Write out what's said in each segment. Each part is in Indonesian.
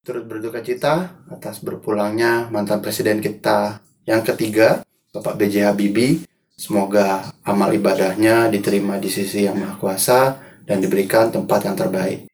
turut berduka cita atas berpulangnya mantan presiden kita yang ketiga, Bapak B.J. Habibie. Semoga amal ibadahnya diterima di sisi yang Maha Kuasa dan diberikan tempat yang terbaik.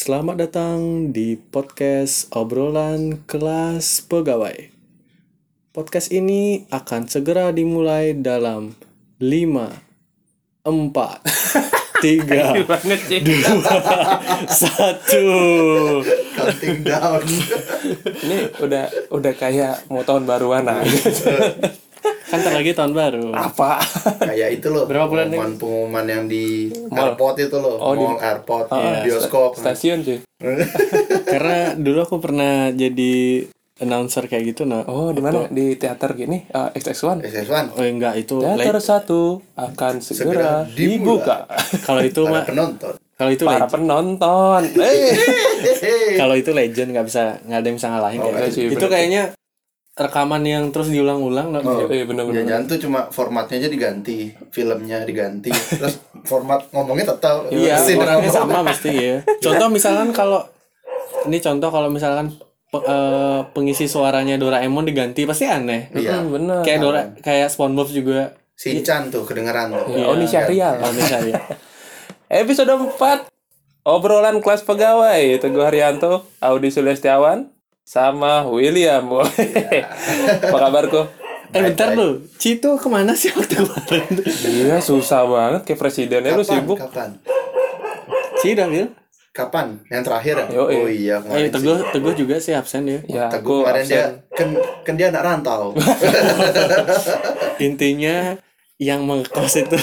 Selamat datang di podcast obrolan kelas pegawai. Podcast ini akan segera dimulai dalam 5, 4, 3, banget sih 2, 1. Counting down. ini udah udah kayak mau tahun baruan aja Kan ntar lagi tahun baru. apa Kayak itu loh. Berapa bulan nih? pengumuman-pengumuman yang di Mall. airport itu loh. Oh, di- Mall, airport, Ah, bioskop. sta- stasiun cuy Karena dulu aku pernah jadi announcer kayak gitu nah. oh di mana di teater gini uh, XX1 SS1. Oh enggak itu teater le- satu akan segera, Segera dibuka. kalau itu mah penonton. kalau itu para legend, penonton kalau itu legend nggak bisa nggak ada yang bisa ngalahin Oh, kayak iya sih, gitu. Itu bener. kayaknya rekaman yang terus diulang-ulang nah. Oh, iya bener bener Jangan tuh cuma formatnya aja diganti, filmnya diganti, terus format ngomongnya tetap. Iya, apa. sama mesti ya. Contoh misalkan kalau ini contoh kalau misalkan pe- eh, pengisi suaranya Doraemon diganti pasti aneh. Iya. Hmm, bener Kayak Dora kayak SpongeBob juga. Shinchan tuh kedengeran tuh. Ya, oh ini syarial Oh, misalnya. episode 4 obrolan kelas pegawai Teguh Haryanto Audi Sulestiawan sama William apa kabarku Eh bentar lu, Cito ke mana sih waktu kemarin? Iya susah banget kayak presidennya lu sibuk Kapan? Cida Bil. Kapan? Yang terakhir ya? Yo, oh eh. iya Eh kemarin. Teguh Teguh juga sih absen ya. ya Teguh kemarin dia absen kan kan dia anak rantau. Intinya yang mengkos itu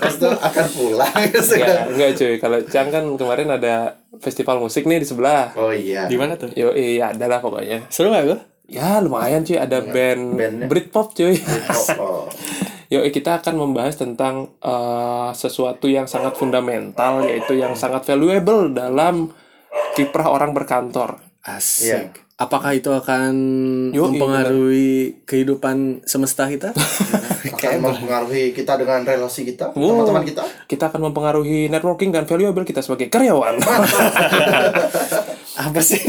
Terus tuh akan pulang Enggak, enggak cuy. Kalau Cang kan kemarin ada festival musik nih di sebelah. Oh iya. di mana tuh? Yo, iya ada lah pokoknya. Seru gak gua? Ya lumayan cuy, ada band bandnya. Britpop cuy. Oh, oh. Yo, kita akan membahas tentang eh, sesuatu yang sangat fundamental, yaitu yang sangat valuable dalam kiprah orang berkantor. Asik. Iya. Apakah itu akan Yo, mempengaruhi kehidupan semesta kita? akan mempengaruhi kita dengan relasi kita, Wow. teman-teman kita. Kita akan mempengaruhi networking dan valuable kita sebagai karyawan. Apa sih?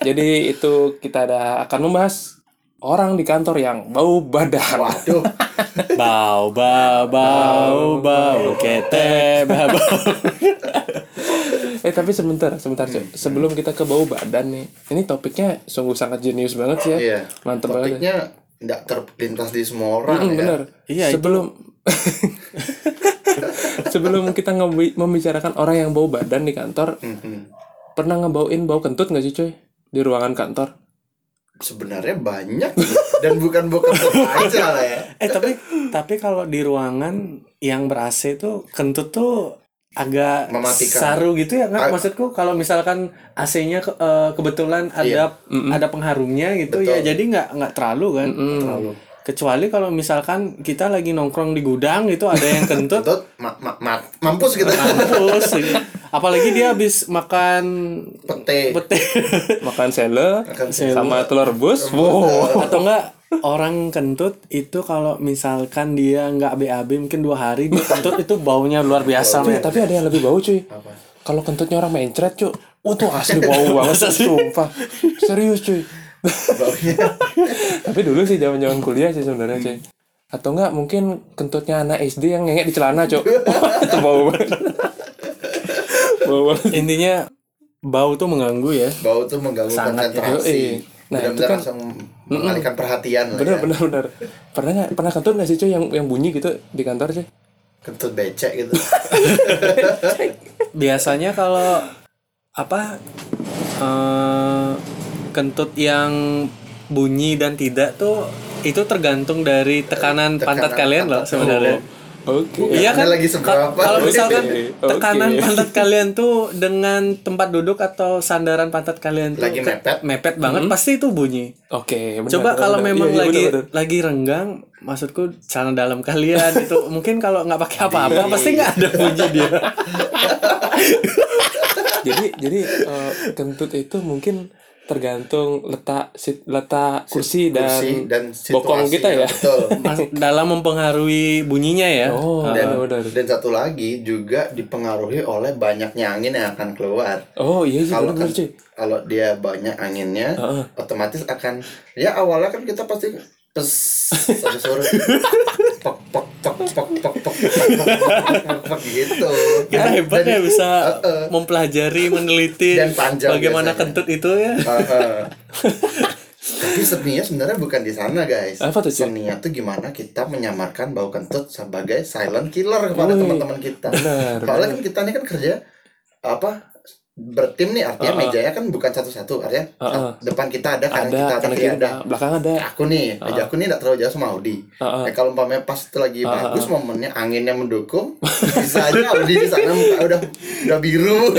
Jadi itu kita ada akan membahas orang di kantor yang bau badan. Waduh, bau bau bau bau kete bau bau. Eh tapi sebentar, sebentar cuy. Sebelum kita ke bau badan nih, ini topiknya sungguh sangat jenius banget sih ya. iya. Mantep banget. Topiknya tidak terlintas di semua orang Mm, ya. bener. Iya, itu- Sebelum sebelum kita membicarakan orang yang bau badan di kantor, Mhm. pernah ngebauin bau kentut nggak sih cuy di ruangan kantor? Sebenarnya banyak dan bukan bukan aja lah ya. Eh tapi tapi kalau di ruangan yang ber AC tuh kentut tuh agak Mematikan. saru gitu ya nggak maksudku kalau misalkan AC-nya ke- eh, kebetulan ada ada pengharumnya gitu ya jadi nggak nggak terlalu kan Terlalu. kecuali kalau misalkan kita lagi nongkrong di gudang gitu ada yang kentut Kentut ma ma ma- mampus gitu. mampus gitu. apalagi dia habis makan Pete. pete Makan sele Makan sama telur rebus. Wow. atau enggak orang kentut itu kalau misalkan dia nggak BAB mungkin dua hari dia kentut itu baunya luar biasa Cuy, tapi ada yang lebih bau cuy. Apa? Kalau kentutnya orang mencret cuy. Oh tuh asli bau banget sumpah. Serius cuy. Tapi dulu sih zaman-zaman kuliah sih sebenarnya cuy. Atau enggak mungkin kentutnya anak SD yang ngengek di celana cuy. Itu bau banget. bau banget. intinya bau tuh mengganggu ya Bau tuh mengganggu Sangat, konsentrasi. Nah, itu kan- langsung mengalihkan perhatian lah Bener ya. bener bener. Pernah nggak pernah kentut nggak sih cuy yang yang bunyi gitu di kantor cuy? Kentut becek gitu. biasanya kalau apa eh, kentut yang bunyi dan tidak tuh itu tergantung dari tekanan, Tekanan pantat kalian loh sebenarnya Oke. Iya kan? Lagi seberapa? Ka- Kalau misalkan tekanan pantat kalian tuh dengan tempat duduk atau sandaran pantat kalian tuh Lagi mepet. mepet banget pasti itu bunyi. Oke, benar, Coba kalau memang Iya, iya, lagi benar, benar. lagi renggang, maksudku celana dalam kalian itu mungkin kalau nggak pakai apa-apa pasti nggak ada bunyi dia. jadi jadi eh, kentut itu mungkin tergantung letak sit- letak kursi, Kursi dan bokong situasi kita yang ya. Betul. Mas- dalam mempengaruhi bunyinya ya. Oh, dan, benar. dan satu lagi juga dipengaruhi oleh banyaknya angin yang akan keluar. Oh iya sih Kalau benar kan, kalau dia banyak anginnya, Heeh. otomatis akan ya awalnya kan kita pasti pes ada suara tok tok tok tok tok tok tok gitu. Kita eh, hebat ya bisa mempelajari meneliti dan panjang bagaimana kentut itu ya. Tapi seninya sebenarnya bukan di sana guys. Apa tuh seninya tuh gimana kita menyamarkan bau kentut sebagai silent killer kepada teman-teman kita. Soalnya kan kita ini kan kerja apa bertim nih artinya Heeh. mejanya kan bukan satu-satu artinya Heeh. depan kita ada kanan Ada, kita ada kiri kita, ada. belakang ada. Aku nih, meja aku nih tidak terlalu jauh sama Audi. Heeh. Nah, kalau umpamanya pas itu lagi Heeh. bagus momennya anginnya mendukung, bisa aja Audi di sana udah udah biru.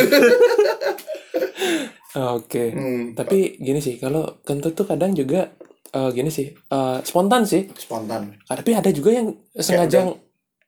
Oke. Hmm, Tapi gini sih, kalau kentut tuh kadang juga eh, gini sih, eh, spontan sih. spontan. Tapi ada juga yang sengaja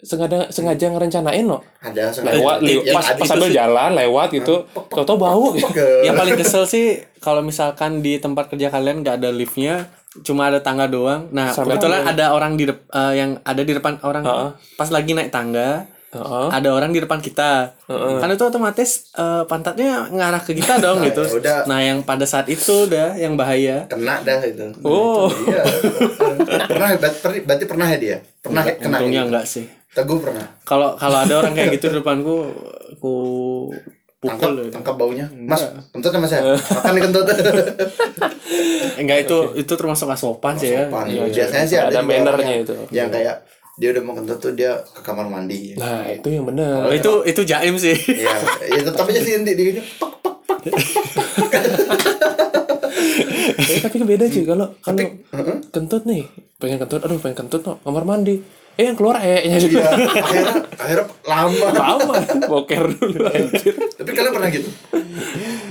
sengaja sengaja ngerencanain loh. Ada sengaja. Lewat li- Ya, pas, pas sambil sih. jalan lewat gitu, tau-tau bau gitu. Yang paling kesel sih kalau misalkan di tempat kerja kalian nggak ada liftnya, cuma ada tangga doang. Nah kebetulan ada orang di dep- eh, yang ada di depan orang Heeh. pas lagi naik tangga. Heeh. Ada orang di depan kita, kan itu otomatis eh, pantatnya ngarah ke kita dong Nah, gitu. ya udah. Nah yang pada saat itu udah yang bahaya. kena dah itu. Oh. Iya. pernah ber- per- berarti pernah ya dia? Pernah kena. Untungnya gitu? enggak sih. Teguh pernah. Kalau kalau ada orang kayak gitu di depanku, aku Tangkap, pukul. tangkap baunya. Mas, kentut sama saya. Makan nih kentut. Enggak itu itu termasuk asopan sih ya. Sopan. Iya, Biasanya sih ada ada, mannernya itu. Yang kayak dia udah mau kentut tuh dia ke kamar mandi. Nah, itu yang benar. Oh, itu itu jaim sih. Iya, ya tetap aja sih di di pak pak pak. Eh, tapi kan beda sih kalau kalau kentut nih, pengen kentut, aduh pengen kentut no, kamar mandi. Eh yang keluar eh-nya juga. Iya, akhirnya akhirnya lama. Lama, boker dulu anjir. Tapi kalian pernah gitu?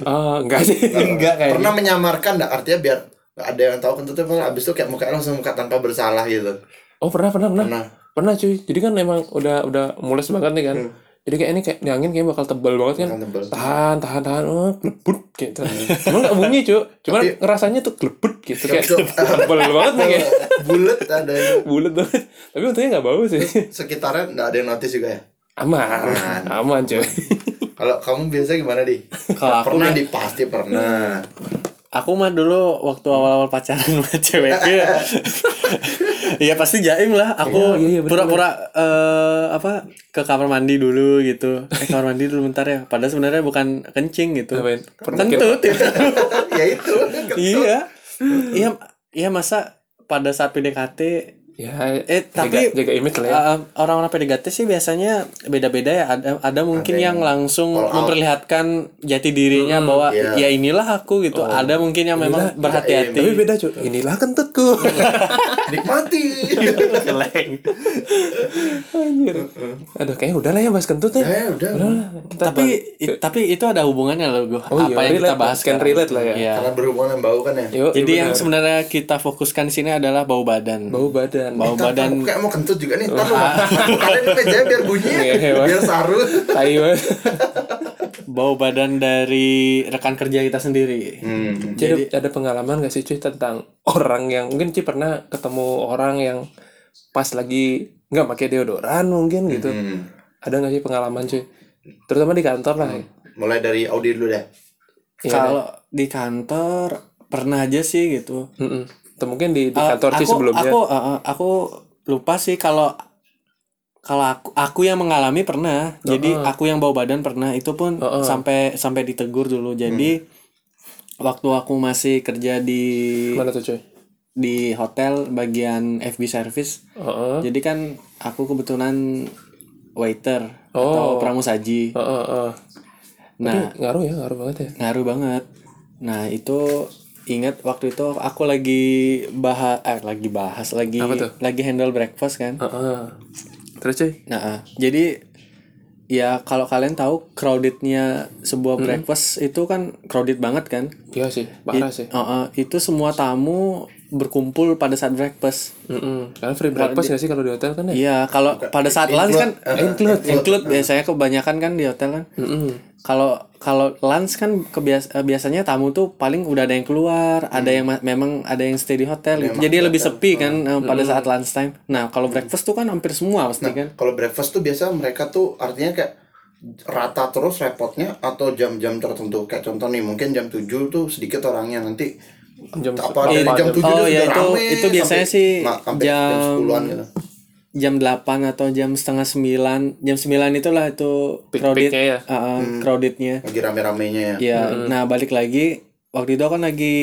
Ah, enggak sih. Enggak kayak Pernah menyamarkan enggak artinya biar ada yang tahu kentutnya pernah abis itu kayak muka langsung muka tanpa bersalah gitu. Oh, pernah, pernah, pernah. Pernah. Pernah cuy. Jadi kan emang udah udah mules banget nih kan. Jadi kayak ini kayak di angin kayak bakal tebal banget kan. Tebal. Tahan, tahan, tahan. Oh, glebut gitu. Cuma nggak bunyi cuy. Cuman Tapi- ngerasanya tuh glebut gitu kayak tebal banget nih kayak Bulat ada yang bulat banget. Tapi untungnya nggak bau sih. sekitarnya nggak ada yang notice juga ya. Aman, aman cuy. Kalau kamu biasa gimana di? Kalau aku pernah di pasti pernah. Aku mah dulu waktu awal-awal pacaran sama ceweknya Iya pasti jaim lah. Aku Iya, iya, pura-pura eh, apa ke kamar mandi dulu gitu. Eh kamar mandi dulu bentar ya. Padahal sebenarnya bukan kencing gitu? Kentut itu ya itu. Iya. Iya Iya masa pada saat PDKT Ya, Eh, tapi- jaga, jaga image lah ya. eh, orang-orang PDKT sih biasanya beda-beda ya ada ada mungkin Ada yang yang langsung memperlihatkan jati dirinya bahwa iya. ya inilah aku gitu ada mungkin yang memang berhati-hati Tapi beda cuy. Inilah kentutku. Nikmati. Keleng. Anjir. Aduh, kayaknya udah lah ya bahas kentut ya. Eh udah. Kita tapi i- tapi itu ada hubungannya loh gue Oh iya, apa yang kita bahas can sekarang. relate lah ya. Iya. Karena berhubungan dengan bau kan ya. Yuk, jadi iya yang benar. sebenarnya kita fokuskan di sini adalah bau badan bau badan. Bau Ntar, badan kayak mau kentut juga nih. Ntar lu kalian di meja biar bunyi, Iya, iya. biar sarut. Tai bau badan dari rekan kerja kita sendiri Hmm. Jadi ada pengalaman gak sih cuy tentang orang yang mungkin cuy pernah ketemu orang yang pas lagi nggak pakai deodoran mungkin gitu. Hmm. Ada gak sih pengalaman cuy? Terutama di kantor lah. ya. Mulai dari Audi dulu deh. Iya, kalau di kantor pernah aja sih gitu Mm-mm. Atau mungkin di, di Eh, kantor cuy aku, sebelumnya. Aku eh, aku lupa sih kalau kalau aku aku yang mengalami pernah. Jadi aku yang bawa badan pernah itu pun Heeh. sampai sampai ditegur dulu. Jadi waktu aku masih kerja di Mana tuh cuy? di hotel bagian FB service. Heeh. Jadi kan aku kebetulan waiter Oh. atau pramusaji. Heeh. Nah, Tapi ngaruh ya, ngaruh banget ya. ngaruh banget. Nah, itu ingat waktu itu aku lagi bahas eh lagi bahas lagi lagi handle breakfast kan. Heeh. Terus cuy. Nah, jadi ya kalau kalian tahu crowdednya sebuah breakfast itu kan crowded banget kan? Iya sih, parah sih. Uh, uh, itu semua tamu berkumpul pada saat breakfast. Mm-mm. Karena free breakfast nggak sih kalau di hotel kan ya? Iya, kalau pada saat lunch kan eh, include, include biasanya kebanyakan kan di hotel kan. Mm-mm. Kalau kalau lunch kan kebias eh, biasanya tamu tuh paling udah ada yang keluar, ada yang ma- memang ada yang stay di hotel gitu. Jadi lebih sepi kan eh, pada saat lunch time. Nah, kalau breakfast tuh kan hampir semua pasti kan. Kalau breakfast tuh biasa mereka tuh artinya kayak rata terus repotnya atau jam-jam tertentu kayak contoh nih mungkin jam 7 tuh sedikit orangnya nanti Jam apa dari jam jam- 7 Oh, tuh ya, itu- rame itu biasanya sampai- sih nah, sampai jam- jam 10-an gitu. Jam 8 atau jam setengah 9 Jam 9 itulah itu crowded Peak-peaknya ya? uh, uh, Crowdednya lagi rame-ramenya ya. Ya, nah balik lagi Waktu itu aku kan lagi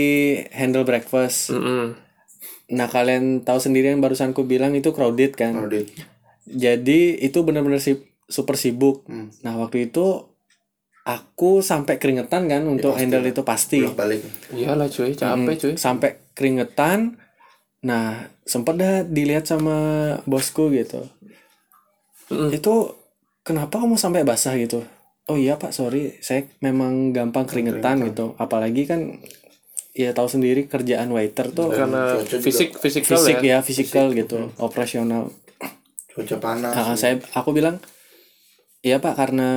handle breakfast Mm-mm. Nah kalian tahu sendiri yang barusan ku bilang itu crowded kan di Jadi itu benar-benar si, super sibuk Hmm. Nah waktu itu Aku sampai keringetan kan untuk pasti handle itu pasti. Balik Iyalah cuy, capek cuy. Sampai keringetan. Nah sempet dah dilihat sama bosku gitu. Mm-mm. itu kenapa kamu sampai basah gitu? Oh iya pak. Sorry. Saya memang gampang keringetan gitu. Apalagi kan ya tahu sendiri kerjaan waiter tuh Karena fisik fisikal fisik ya. ya fisikal gitu. Operasional. Cuaca panas Ah, saya aku bilang iya pak karena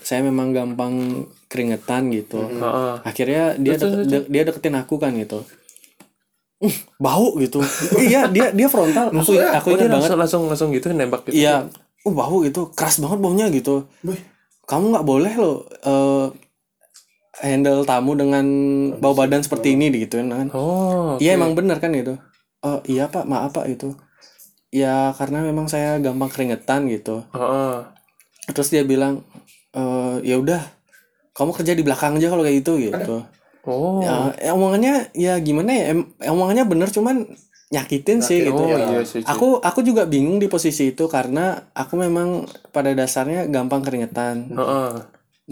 saya memang gampang keringetan gitu Heeh. akhirnya dia dek- de- dia deketin aku kan gitu "Uh, bau gitu iya dia dia frontal aku Maksudnya, aku ingat banget langsung langsung gitu nembak gitu. Iya, oh bau gitu, keras banget baunya gitu. Kamu nggak boleh loh eh, handle tamu dengan bau badan seperti ini gitu kan. Oh. Iya emang bener kan gitu. Oh iya pak, maaf pak itu. Ya karena memang saya gampang keringetan gitu. Heeh. Terus dia bilang, eh ya udah, kamu kerja di belakang aja kalau kayak gitu gitu. Oh. Ya, ya, omongannya ya gimana ya? Em, omongannya bener cuman nyakitin sih gitu. Oh ya. iya sih. cuy. Aku aku juga bingung di posisi itu karena aku memang pada dasarnya gampang keringetan. Heeh.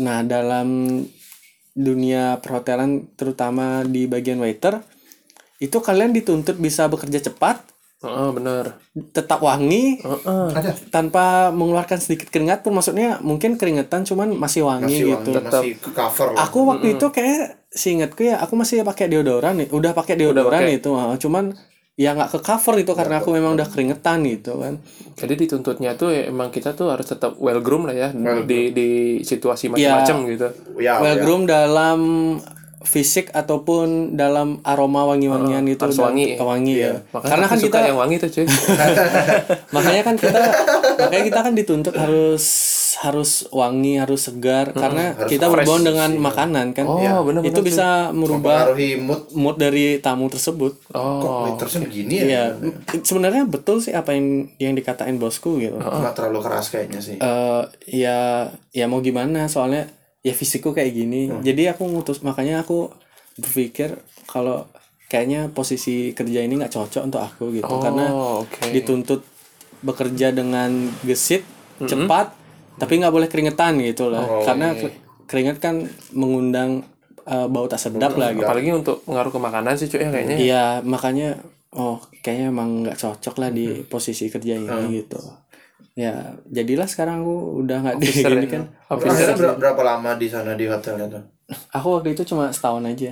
Nah, dalam dunia perhotelan terutama di bagian waiter itu kalian dituntut bisa bekerja cepat, Heeh, bener. tetap wangi Heeh. ada tanpa mengeluarkan sedikit keringat pun maksudnya mungkin keringetan cuman masih wangi masih gitu. wangi, masih ke cover lah Aku waktu itu kayak seingatku ya aku masih pakai deodoran nih, udah pakai deodoran pakai. itu, ah, cuman ya nggak ke cover itu karena aku memang udah keringetan gitu kan. Jadi dituntutnya tuh ya, emang kita tuh harus tetap well groom lah ya di di situasi macam-macam gitu. ya, well ya. groom dalam fisik ataupun dalam aroma wangi-wangian itu harus dan- wangi. wangi ya. Makanya Karena aku kan suka kita yang wangi tuh cuy. makanya kan kita makanya kita kan dituntut harus harus wangi, harus segar karena harus kita berhubungan dengan makanan kan. Oh, bener-bener itu bisa merubah mood mood dari tamu tersebut. kok Oh. waitersnya begini ya Iya, sebenarnya betul sih apa yang yang dikatain bosku gitu. nggak terlalu keras kayaknya sih eh ya ya mau gimana soalnya ya fisikku kayak gini. Jadi aku ngutus makanya aku berpikir kalau kayaknya posisi kerja ini nggak cocok untuk aku gitu. Karena Oh, oke. dituntut bekerja dengan gesit cepat tapi nggak boleh keringetan gitu lah Oh, karena ke- keringet kan mengundang eh, bau tak sedap lah gitu. Apalagi untuk pengaruh ke makanan sih cuy ya kayaknya. iya makanya oh kayaknya emang nggak cocok lah di posisi kerja ini gitu ya jadilah sekarang aku udah nggak di ya. kan berapa, berapa lama di sana di hotelnya tuh Aku waktu itu cuma setahun aja.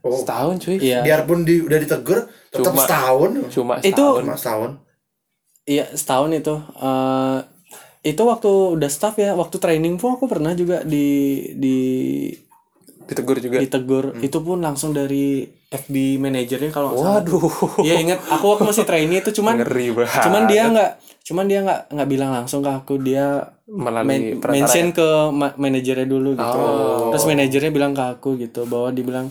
oh Setahun cuy. Iya. biarpun di, udah ditegur tetap Cuma- setahun Cuma Itu- setahun. cuma setahun Iya, setahun itu. Eh itu waktu udah staff ya, waktu training pun aku pernah juga di di ditegur juga. ditegur. Itu pun langsung dari FB manajernya kalau. Waduh. Iya ingat, aku waktu masih trainee itu cuman Ngeri banget. cuman dia nggak cuman dia nggak nggak bilang langsung ke aku dia melalui men- perantara mention ya? ke ma- manajernya dulu gitu. Oh. Terus manajernya bilang ke aku gitu bahwa dibilang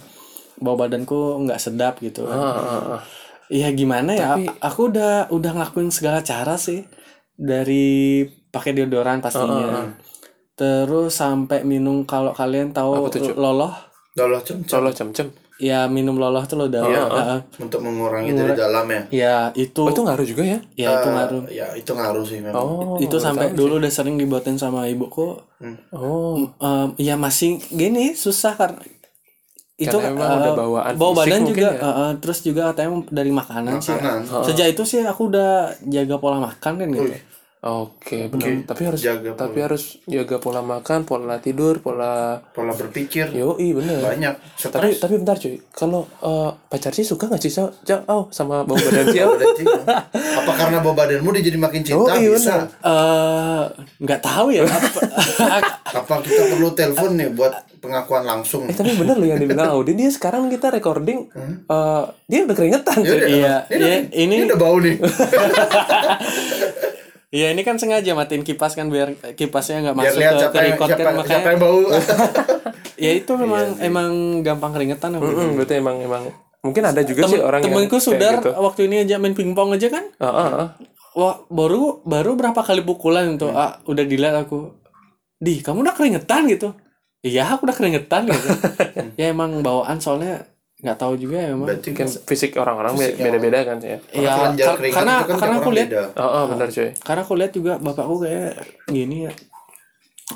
bahwa badanku nggak sedap gitu. Ah, ah, ah. Iya gimana ya? Tapi- Aku udah udah ngelakuin segala cara sih dari pakai deodoran pastinya. Terus sampai minum kalau kalian tahu Apa tuh, Cuk? loloh, Dolo cem cem Solo cem-cem. ya minum loloh tuh lo udah. Iya. Heeh. untuk mengurangi dari dalam ya Ya itu, Oh, itu ngaruh juga ya? ya itu Eh, ngaruh. ya itu ngaruh sih memang Oh. itu baru sampai tahu dulu udah sering dibuatin sama ibuku. sih. Oh. Em, ya masih gini susah karena itu Karena memang udah eh, bawaan fisik badan mungkin juga ya. eh, eh, terus juga katanya dari makanan, sih Makanan. sejak itu sih aku udah jaga pola makan kan gitu Oke, benar. Tapi harus Jaga tapi harus jaga pola makan, pola tidur, pola Pola berpikir Yoi bener. banyak. Tapi Stres. tapi bentar cuy, kalau eh, pacar sih suka nggak sih oh, sama bau badan sih? oh? Apa karena bawa badanmu dia jadi makin cinta? Oh, iya, Bisa. eh nggak tahu ya apa- Apa kita perlu telepon nih buat pengakuan langsung? Eh tapi bener loh yang dibilang Audi dia sekarang kita recording eh, dia udah keringetan Ya cuy. udah, Iya, ini, iya, ini, ini- udah bau nih. Iya ini kan sengaja matiin kipas kan biar kipasnya nggak Biar masuk lihat ke, siapa ke yang, record siapa, kan makanya siapa yang bau. ya itu memang Iya emang gampang keringetan apa Mm-mm, berarti emang emang mungkin ada juga sih orang yang temenku kayak sudar gitu. waktu ini aja main pingpong aja kan Ah, ah, ah. wah baru baru berapa kali pukulan tuh Hmm. ah udah dilihat aku di kamu udah keringetan gitu iya aku udah keringetan gitu ya emang bawaan soalnya nggak tahu juga ya emang Berarti Mungkin fisik orang-orang be- beda-beda kan ya. ya kar- keringat karena itu kan karena aku lihat. Oh, oh benar cuy. karena aku lihat juga bapakku kayak gini ya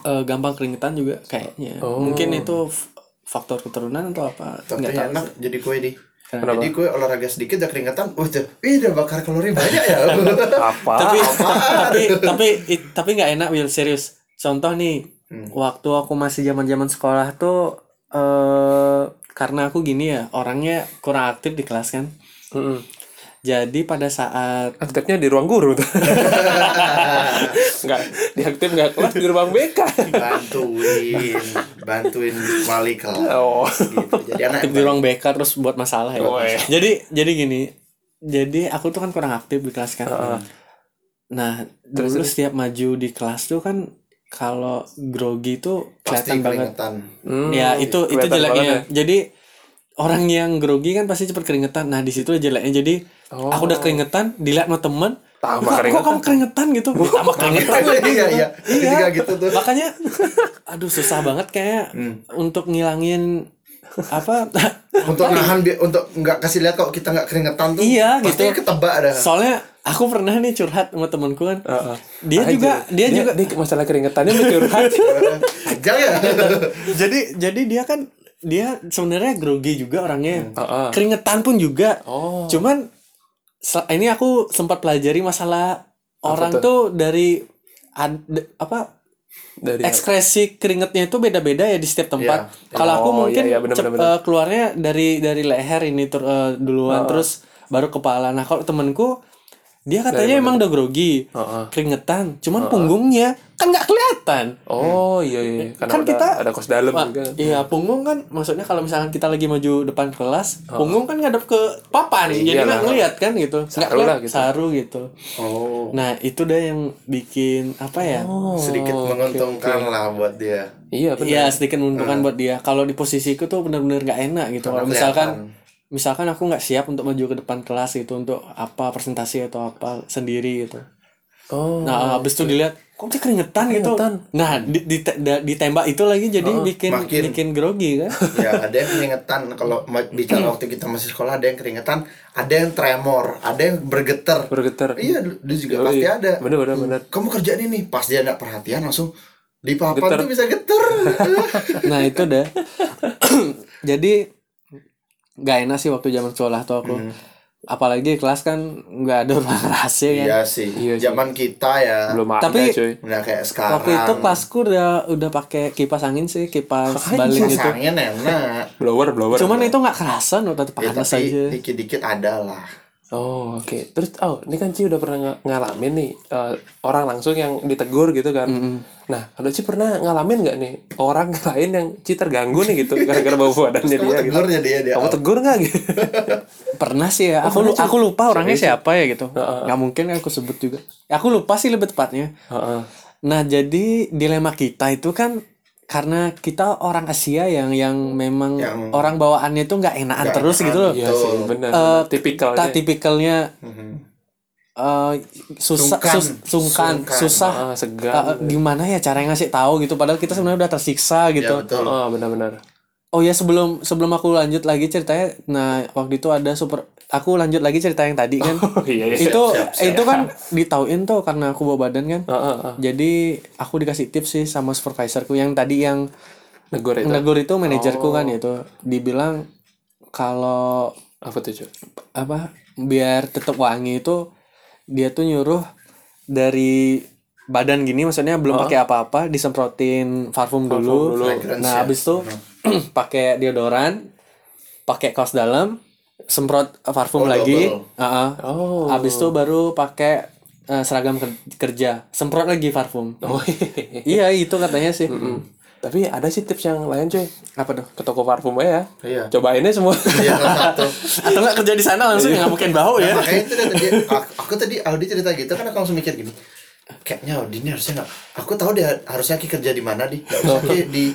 eh, gampang keringetan juga kayaknya Oh. mungkin itu faktor keturunan atau apa Tapi nggak tahu enak jadi kue di. Kenapa? Jadi kue olahraga sedikit udah keringetan, udah, ih udah bakar kalori banyak ya. Apa? tapi tapi tapi tapi nggak enak Will serius contoh nih Hmm. waktu aku masih zaman zaman sekolah tuh eh karena aku gini ya orangnya kurang aktif di kelas kan Mm-mm. jadi pada saat Aktifnya di ruang guru tuh. Enggak, di aktif enggak kelas di ruang BK. bantuin, bantuin wali kelas. Oh. Gitu. Jadi anak aktif di ruang BK terus buat masalah ya Oh, iya. jadi jadi gini jadi aku tuh kan kurang aktif di kelas kan nah dulu setiap maju di kelas tuh kan kalau grogi pasti kelihatan banget keringetan. Hmm, ya itu itu kelihatan jeleknya ya. jadi orang yang grogi kan pasti cepet keringetan nah di situ jeleknya jadi Oh. aku udah keringetan dilihat sama temen Tambah "Kok- kok keringetan." kamu keringetan gitu tambah keringetan lagi Iya, iya. Itu juga gitu tuh. makanya aduh susah banget kayak Hmm. untuk ngilangin apa Untuk nahan bi- untuk nggak kasih lihat kalau kita nggak keringetan tuh. Iya, pasti gitu. ketebak ada. soalnya aku pernah nih curhat sama temenku kan Heeh. dia Aja. juga dia juga dia masalah keringetannya mau curhat. Aja ya. jadi jadi dia kan dia sebenarnya grogi juga orangnya Heeh. keringetan pun juga Oh. cuman ini aku sempat pelajari masalah orang tuh? tuh dari ad- apa Dari ekspresi keringetnya itu beda-beda ya di setiap tempat. Iya. Kalau aku Oh, mungkin iya, iya, bener, cep- bener, bener. eh, keluarnya dari dari leher ini tur- eh, duluan terus baru kepala. Nah kalau temenku dia katanya emang udah grogi, Heeh. keringetan, cuman punggungnya kan nggak kelihatan. Oh iya iya karena Kan udah kita- ada kos dalam juga. iya punggung kan maksudnya kalau misalkan kita lagi maju depan kelas, punggung kan ngadep ke papan, jadi Iyalah. nggak ngeliat kan gitu, nggak kelihatan gitu. saru gitu. Oh. Nah itu dah yang bikin apa ya? Oh, sedikit menguntungkan oke. lah buat dia. Iya benar. Iya sedikit menguntungkan buat dia. Kalau di posisiku tuh bener-bener nggak enak gitu. Kalau misalkan misalkan aku nggak siap untuk maju ke depan kelas gitu untuk apa presentasi atau apa sendiri gitu. Oh. Nah habis itu dilihat kok dia keringetan, gitu. Nah di, di, ditembak itu lagi jadi bikin makin. bikin grogi kan. ya ada yang keringetan kalau bicara waktu kita masih sekolah ada yang keringetan ada yang tremor ada yang bergetar bergetar. iya dulu juga Oh, pasti iya. ada Bener bener bener. kamu kerjain ini pas dia nggak perhatian langsung di papan Getar. tuh bisa getar Nah itu dah. jadi nggak enak sih waktu zaman sekolah tuh aku. Apalagi kelas kan nggak ada ruang rahasia kan. iya sih Iya sih. zaman kita ya Belum ada Tapi- cuy. nggak kayak sekarang Waktu itu kelasku udah udah pakai kipas angin sih, kipas balik gitu. Pasangnya enak Blower blower. Cuman itu nggak kerasa loh, tetap ya panas tapi aja. dikit-dikit ada lah Oh oke. Terus oh ini kan Ci udah pernah ng- ngalamin nih eh, orang langsung yang ditegur gitu kan. Nah kalau Ci pernah ngalamin nggak nih orang lain yang Ci terganggu nih gitu gara-gara bau badannya dia gitu. tegurnya dia dia Kamu tegur nggak gitu? Pernah sih ya. Aku lu- aku lupa orangnya siapa ya gitu. Nggak mungkin aku sebut juga. Aku lupa sih lebih tepatnya. Heeh. Nah jadi dilema kita itu kan karena kita orang Asia yang yang memang Yang- orang bawaannya itu nggak enakan Nggak terus enakan, gitu loh. Iya sih benar. Eh, Tipikalnya. Tak tipikalnya Mhm. eh, susah Sungkan. sus- sungkan, Sungkan. susah. Ah, segan. Eh, gimana ya cara ngasih tahu gitu padahal kita sebenarnya udah tersiksa ya gitu. betul Oh benar-benar. Oh ya sebelum sebelum aku lanjut lagi ceritanya, nah waktu itu ada super, aku lanjut lagi cerita yang tadi kan. Oh iya iya. itu siap, siap. itu kan ditauin tuh karena aku bawa badan kan. Heeh, heeh. Jadi aku dikasih tips sih sama supervisorku yang tadi yang Negor itu. Negur itu manajerku kan itu dibilang kalau Apa tuh, apa biar tetap wangi itu dia tuh nyuruh dari badan gini maksudnya belum pakai apa-apa disemprotin parfum dulu. Fragrance Nah, ya. habis itu pakai deodoran, pakai kaos dalam, semprot parfum Oh, lagi. double. Heeh. Oh. Habis itu baru pakai eh, seragam ker- kerja, semprot lagi parfum. Oh, iya, itu katanya sih. Tapi ada sih tips yang lain, cuy. Apa tuh? Ke toko parfum aja ya. Iya. Cobainnya semua. Iya. Atau enggak kerja di sana langsung nggak mungkin bau ya? Makanya itu tadi aku, aku tadi Audi cerita gitu kan aku langsung mikir gini. Kayaknya Audi ini harusnya nggak. Aku tahu dia harusnya Ki kerja di mana di. Nggak usah Ki di, di-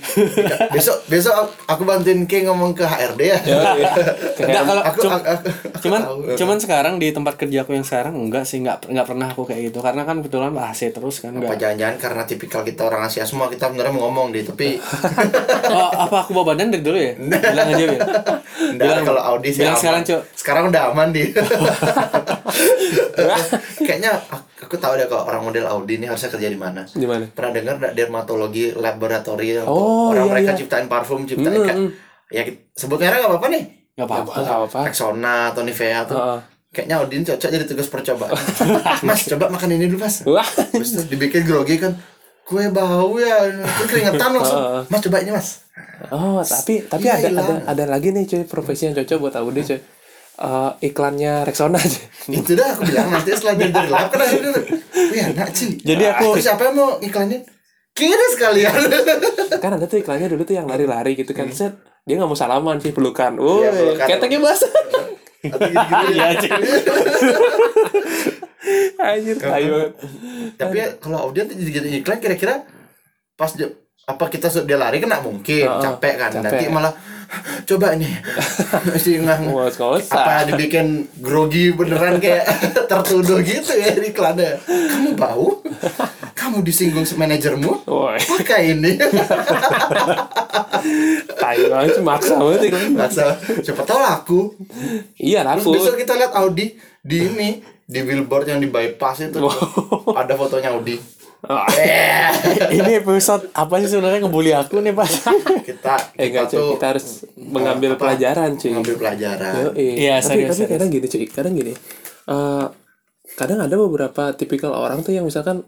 besok besok aku- aku bantuin Ki ngomong ke HRD ya. Enggak kalau aku, cum- aku, aku, aku cuman tahu. cuman sekarang di tempat kerjaku yang sekarang enggak sih enggak enggak pernah aku kayak gitu karena kan kebetulan AC terus kan apa enggak jangan-jangan karena tipikal kita orang Asia semua kita sebenarnya mau ngomong deh tapi oh, apa aku bawa badan dari dulu ya bilang aja Bil enggak kalau Audi sih bilang aman. sekarang, sekarang udah aman di kayaknya aku, aku tahu deh kalau orang model Audi ini harusnya kerja di mana. Di mana? pernah dengar nggak dermatologi laboratory untuk Oh, orang iya, mereka iya. ciptain parfum ciptain kayak ya kita- sebut merek nggak apa-apa nih? Enggak apa-apa Enggak apa-apa. Rexona atau Nivea tuh. Heeh. kayaknya Audi ini cocok jadi tugas percobaan. Mas coba makan ini dulu mas. Wah. Terus dibikin grogi kan kue bau ya. Kue keringetan langsung. Mas coba ini mas. Oh, tapi tapi Iya, ada ada ada lagi nih cuy profesi yang cocok buat Audi cuy. Eh, iklannya Rexona aja. itu dah aku bilang nanti setelah dari lab kan akhirnya wih enak sih Jadi aku- terus siapa yang mau iklanin kira sekalian kan ada tuh iklannya dulu tuh yang lari-lari gitu kan set dia nggak mau salaman sih pelukan. Iya, pelukan. keteknya basah. Atau. Iya. Anjir, ayo. tapi ya, kalau Audi nanti jadi iklan kira-kira pas dia apa kita dia lari kan nggak mungkin Heeh, capek kan capek. nanti malah coba nih si sekolah. apa dibikin grogi beneran kayak tertuduh gitu ya di kamu bau? Kamu disinggung manajermu? Pakai ini. Tai banget sih, maksa banget iklan. Masa, siapa tahu laku. Iya, terus laku. besok kita lihat Audi di ini di billboard yang di bypass itu. Ada fotonya Audi ini episode apa sih sebenarnya ngebully aku nih pas kita Eh kita enggak cuy, tuh kita harus mengambil apa, pelajaran cuy. mengambil pelajaran. Iya, tapi serius, tapi serius. kadang gini cuy, kadang gini. Eh kadang ada beberapa tipikal orang tuh yang misalkan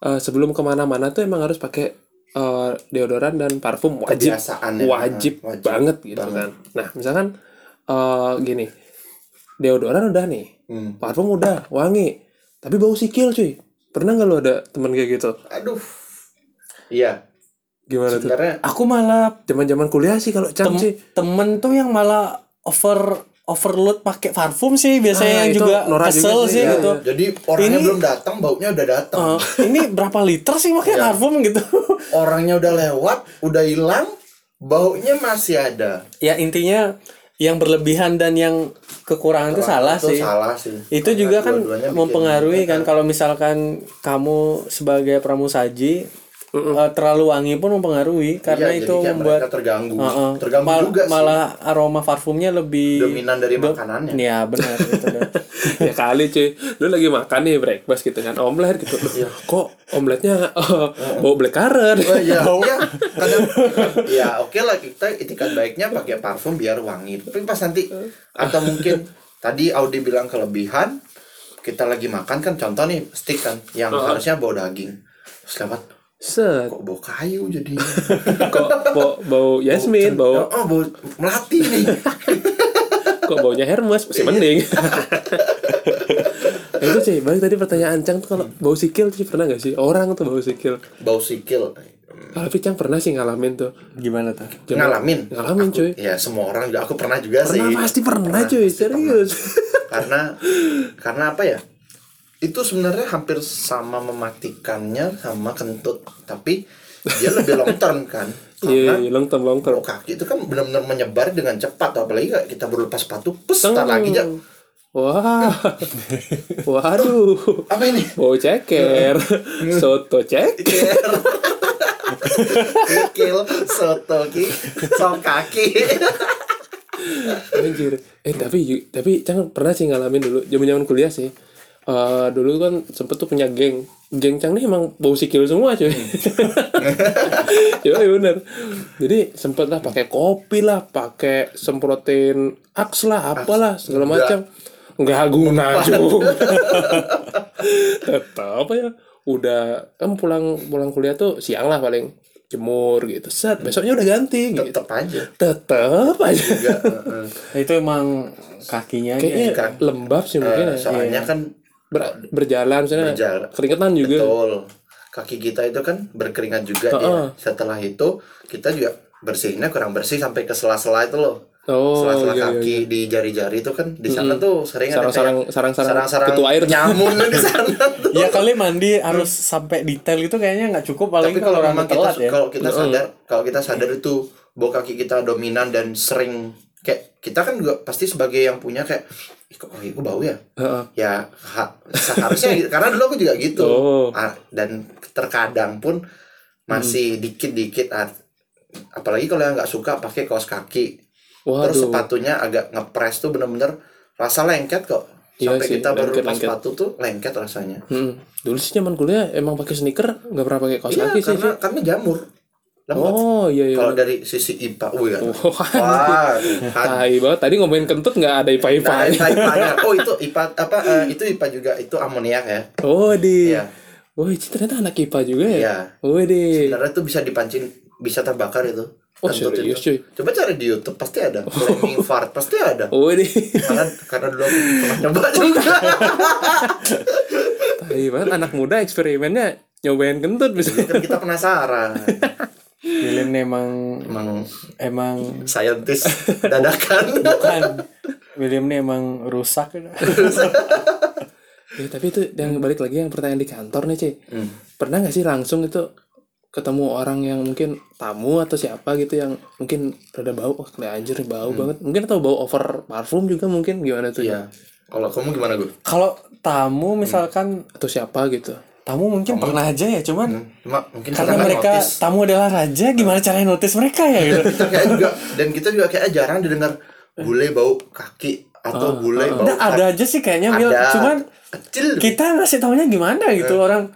eh, sebelum ke mana-mana tuh emang harus pakai eh, deodoran dan parfum wajib, Kebiasaan ya. wajib, Wajib banget gitu banget. kan. Nah misalkan eh gini, deodoran udah nih, Hmm. parfum udah wangi, tapi bau sikil cuy. Pernah nggak lo ada temen kayak gitu? aduh iya Gimana tuh? sebenarnya aku malah Zaman-zaman kuliah sih kalau cam tem- sih. temen tuh yang malah over overload pakai parfum sih Ah, biasanya yang itu juga juga kesel sih, sih iya, gitu iya. jadi orangnya Ini- belum datang baunya udah datang Eh, ini berapa liter sih pakai Iya. parfum gitu orangnya udah lewat udah hilang baunya masih ada ya intinya yang berlebihan dan yang kekurangan itu salah itu sih. salah sih. Itu Karena juga kan mempengaruhi mereka- kan. kalau misalkan kamu sebagai pramusaji eh, terlalu wangi pun mempengaruhi karena Iya, itu membuat terganggu. Heeh. terganggu Mal- juga sih. malah aroma parfumnya lebih dominan dari makanannya. Ya benar itu dah. ya kali cuy. Lu lagi makan nih breakfast gitu kan omelet gitu. Loh, kok omeletnya eh, bau blackcurrant Oh iya, iya. Kadang, ya oke lah kita itikat baiknya pakai parfum biar wangi. Tapi pas nanti atau mungkin tadi Audi bilang kelebihan, kita lagi makan kan contoh nih stick kan yang harusnya bau daging. Terus lewat set. Kok bau kayu jadi. kok bau, bau Yasmin bau Oh, bau melati nih. kok baunya Hermes? Masih mending. Itu sih balik tadi pertanyaan Cang tuh kalau bau sikil sih pernah gak sih? Orang tuh bau sikil. Bau sikil. tapi Cang pernah sih ngalamin tuh. Gimana tuh? Ngalamin. ngalamin Aku- cuy. Ya semua orang juga aku pernah juga pernah sih. pasti pernah cuy. serius. Karena karena apa ya itu sebenarnya hampir sama mematikannya sama kentut tapi dia lebih long term kan. Iya karena iya, long term long term. Kalau kaki itu kan benar-benar menyebar dengan cepat apalagi kita baru lepas sepatu tar lagi aja wah. Waduh. Apa ini? Bau ceker. Soto ceker. Kikil soto ki sok kaki. Anjir. Eh tapi tapi Cang pernah sih ngalamin dulu zaman zaman kuliah sih. Eh dulu kan sempet tuh punya geng geng Cang nih emang bau sikil semua cuy. Hmm. Iya bener. Jadi sempet lah pakai kopi lah, pakai semprotin aks lah, apalah segala macam. Nggak guna juga. Tetap ya. Udah kan pulang pulang kuliah tuh siang lah paling jemur gitu. Set, besoknya udah ganti gitu. tetep aja Tetep aja. Enggak, heeh. Nah, itu emang kakinya aja Kayaknya kan. lembab sih mungkin Eh, ya. soalnya kan Ber- berjalan misalnya Berjalan. keringetan juga. betul kaki kita itu kan berkeringat juga dia Heeh. setelah itu kita juga bersihnya kurang bersih sampai ke sela-sela itu loh Oh, sela-sela iya, iya, kaki di jari-jari itu kan di sana tuh sering ada Sarang-sarang kayak sarang-sarang sarang-sarang ketua air. nyamun di sana tuh. ya kali mandi harus sampai detail itu kayaknya nggak cukup paling tapi kalau orang memang kita telat ya kalau kita sadar kalau kita sadar itu bahwa kaki kita dominan dan sering kayak kita kan juga pasti sebagai yang punya kayak "Ih, kok kaki bau ya Heeh. ya ha- seharusnya gitu. karena dulu aku juga gitu Oh. Ah, dan terkadang pun masih dikit-dikit ah, apalagi kalau yang nggak suka pakai kaos kaki terus Waduh. sepatunya agak ngepres tuh bener-bener rasa lengket kok Iya sampai sih, kita baru lengket, lepas lengket. sepatu tuh lengket rasanya Hmm. Dulu sih zaman kuliah emang pakai sneaker nggak pernah pakai kaos iya kaki sih. karena karena jamur Lemot. Oh iya iya. kalau dari sisi IPA wih kan Wah, wah tai banget. Tadi ngomongin kentut nggak ada Nah, ipa-ipa. IPA IPA-nya. Oh, itu IPA apa eh, itu IPA juga itu amoniak ya. oh di. Iya. Wah, itu ternyata anak IPA juga ya. Iya. Oh di. Sebenarnya tuh bisa dipancing, bisa terbakar itu. Oh Kentut serius itu. cuy. Coba cari di YouTube pasti ada. Flaming fart pasti ada. Oh di. Karena karena dulu aku pernah nyoba juga. tai banget anak muda eksperimennya nyobain kentut bisa. kan kita penasaran. William nih emang Emang emang saintis dadakan. bukan William nih emang rusak ya. Ya, tapi itu yang balik lagi yang pertanyaan di kantor nih, Ci. Hmm. Pernah nggak sih langsung itu ketemu orang yang mungkin tamu atau siapa gitu yang mungkin rada bau, oh kayak anjir bau banget. Mungkin atau bau over parfum juga mungkin gimana tuh ya? Kalau kamu gimana gue? Kalau tamu misalkan Atau siapa gitu. Tamu mungkin pernah aja ya cuman Cuma mungkin karena mereka notice. tamu adalah raja gimana caranya notice mereka ya gitu. kita kayak juga dan kita juga kayak jarang didengar bule bau kaki atau bule bau Nah, ada aja sih kayaknya Mil. Ada. cuman kecil kita ngasih taunya gimana gitu orang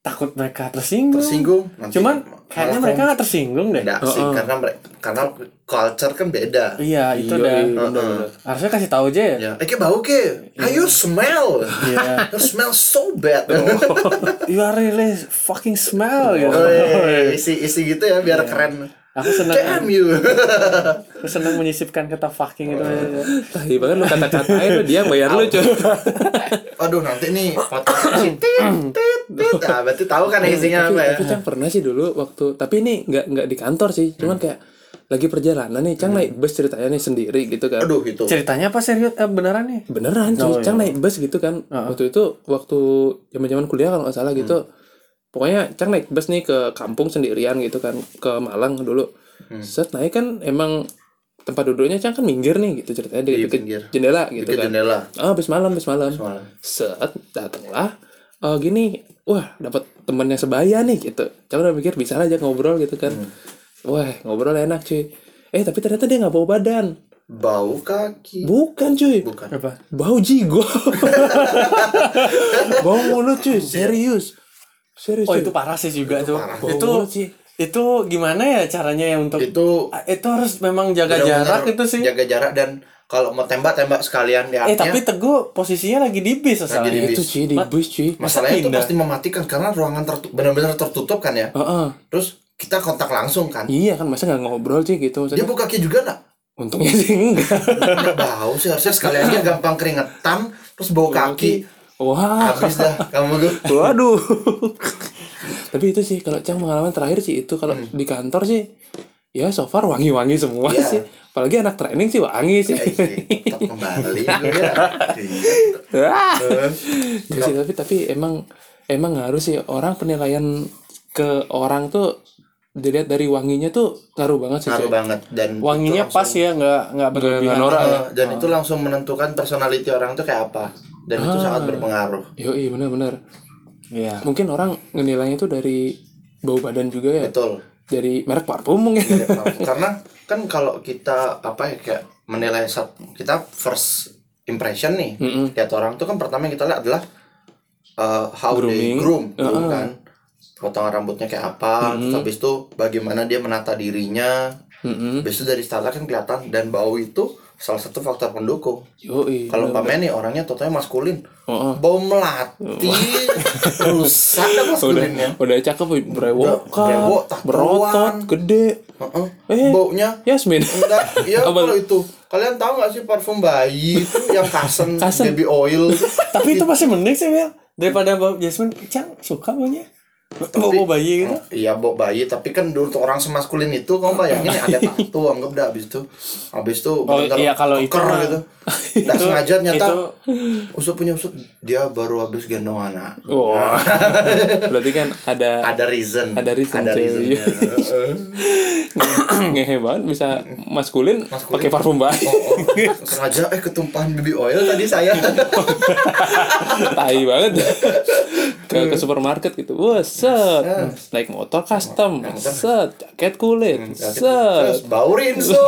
takut mereka tersinggung. tersinggung Nanti Cuman kayaknya mereka nggak tersinggung deh. Enggak sih karena mereka karena culture kan beda. Iya, itu Iya, dah. iya, bener-bener. Harusnya kasih tahu aja ya. Ya, eh kayak bau ke? Ayo smell. Iya. You smell so bad. You are really fucking smell gitu. Woi, isi isi gitu ya biar keren. Aku senang Damn you. aku senang menyisipkan kata fucking itu. Tai banget lu kata-katain lu dia yang bayar lu, cuy. Aduh nanti nih podcast tit tit tit. Nah, berarti tahu kan isinya tapi, apa ya? tapi Cang pernah sih dulu waktu tapi ini nggak nggak di kantor sih cuman kayak lagi perjalanan nih Cang naik bus ceritanya nih sendiri gitu kan Aduh itu. Ceritanya apa serius eh, beneran nih? beneran cuy Oh, Cang iya. naik bus gitu kan waktu itu waktu zaman zaman kuliah kalau nggak salah gitu pokoknya Cang naik bus nih ke kampung sendirian gitu kan ke Malang dulu. Set naik kan emang tempat duduknya Cang kan minggir nih gitu ceritanya di deket pinggir. jendela gitu Deket kan. jendela. ah bus malam bus malam. Malam. set datanglah eh gini wah dapat temen yang sebaya nih gitu. Cang udah mikir bisa aja ngobrol gitu kan. Wah ngobrol enak cuy. Eh tapi ternyata dia nggak bawa badan. Bau kaki. bukan cuy. Bukan. Apa? bau jigo. Bau mulut cuy. Serius serius Oh itu parah sih juga tuh. Bau Itu sih itu gimana ya caranya ya untuk Itu Ah, itu harus memang jaga jarak itu sih. Jaga jarak dan kalau mau tembak tembak sekalian di Eh tapi teguh posisinya lagi di bis asalnya. di itu bis. cuy di bus cuy Masalahnya itu pindah? pasti mematikan karena ruangan tertutup benar-benar tertutup kan ya. Heeh. Terus kita kontak langsung kan. iya kan masa nggak ngobrol sih gitu Dia maksudnya buka kaki juga nak? untungnya sih enggak Nggak bau sih harusnya sekalian dia gampang keringetan terus bau kaki. Wah Habis dah kamu gue. Waduh. Tapi itu sih kalau Cang pengalaman terakhir sih itu kalau di kantor sih ya so far wangi-wangi semua Iya. sih. Apalagi anak training sih wangi sih. Tetap kembali gue ya. Wah. Eh, Ya sih, tapi tapi emang emang harus sih orang penilaian ke orang tuh dilihat dari wanginya tuh ngaruh banget sih. Ngaruh banget dan Wanginya pas ya nggak nggak berlebihan. norak ya. Dan itu langsung menentukan personality orang tuh kayak apa. Dan itu sangat berpengaruh. Yo iya benar-benar. Iya. Mungkin orang ngenilainya tuh dari bau badan juga ya. Betul. Dari merek parfum mungkin. karena kan kalau kita apa ya kayak menilai sat- kita first impression nih lihat orang tuh kan pertama yang kita lihat adalah uh, how Grooming. they groom, groom kan potongan rambutnya kayak apa terus habis itu bagaimana dia menata dirinya Mm-mm. habis itu dari starter kan kelihatan dan bau itu salah satu faktor pendukung kalau umpamanya nih orangnya totalnya maskulin Heeh. bau melati rusak dah maskulinnya Udah cakep, brewokan, brewok, berotot, gede. Heeh. Eh. baunya Yasmin. enggak ya kalau itu kalian tahu nggak sih parfum bayi itu yang kasen, Kasen. baby oil Tapi itu masih mending sih, Mel. Daripada bau Jasmine, Cang suka baunya. Bau bayi gitu. Iya bau bayi tapi kan dulu tuh orang semaskulin itu kamu bayangin ya ada tato anggap dah abis itu abis itu Oh, bener-bener iya, kalau itu gitu nggak sengaja ternyata itu- usut punya usut dia baru habis gendong anak Wah. Berarti kan ada ada reason Ada reason, ada. Heeh. ngehe banget bisa maskulin, Maskulin. pakai parfum bayi. oh, oh. sengaja eh ketumpahan baby oil tadi saya tai banget. Ke ke supermarket gitu. Wah, set. Naik motor custom. Set. Jaket kulit. Set. terus bau rinso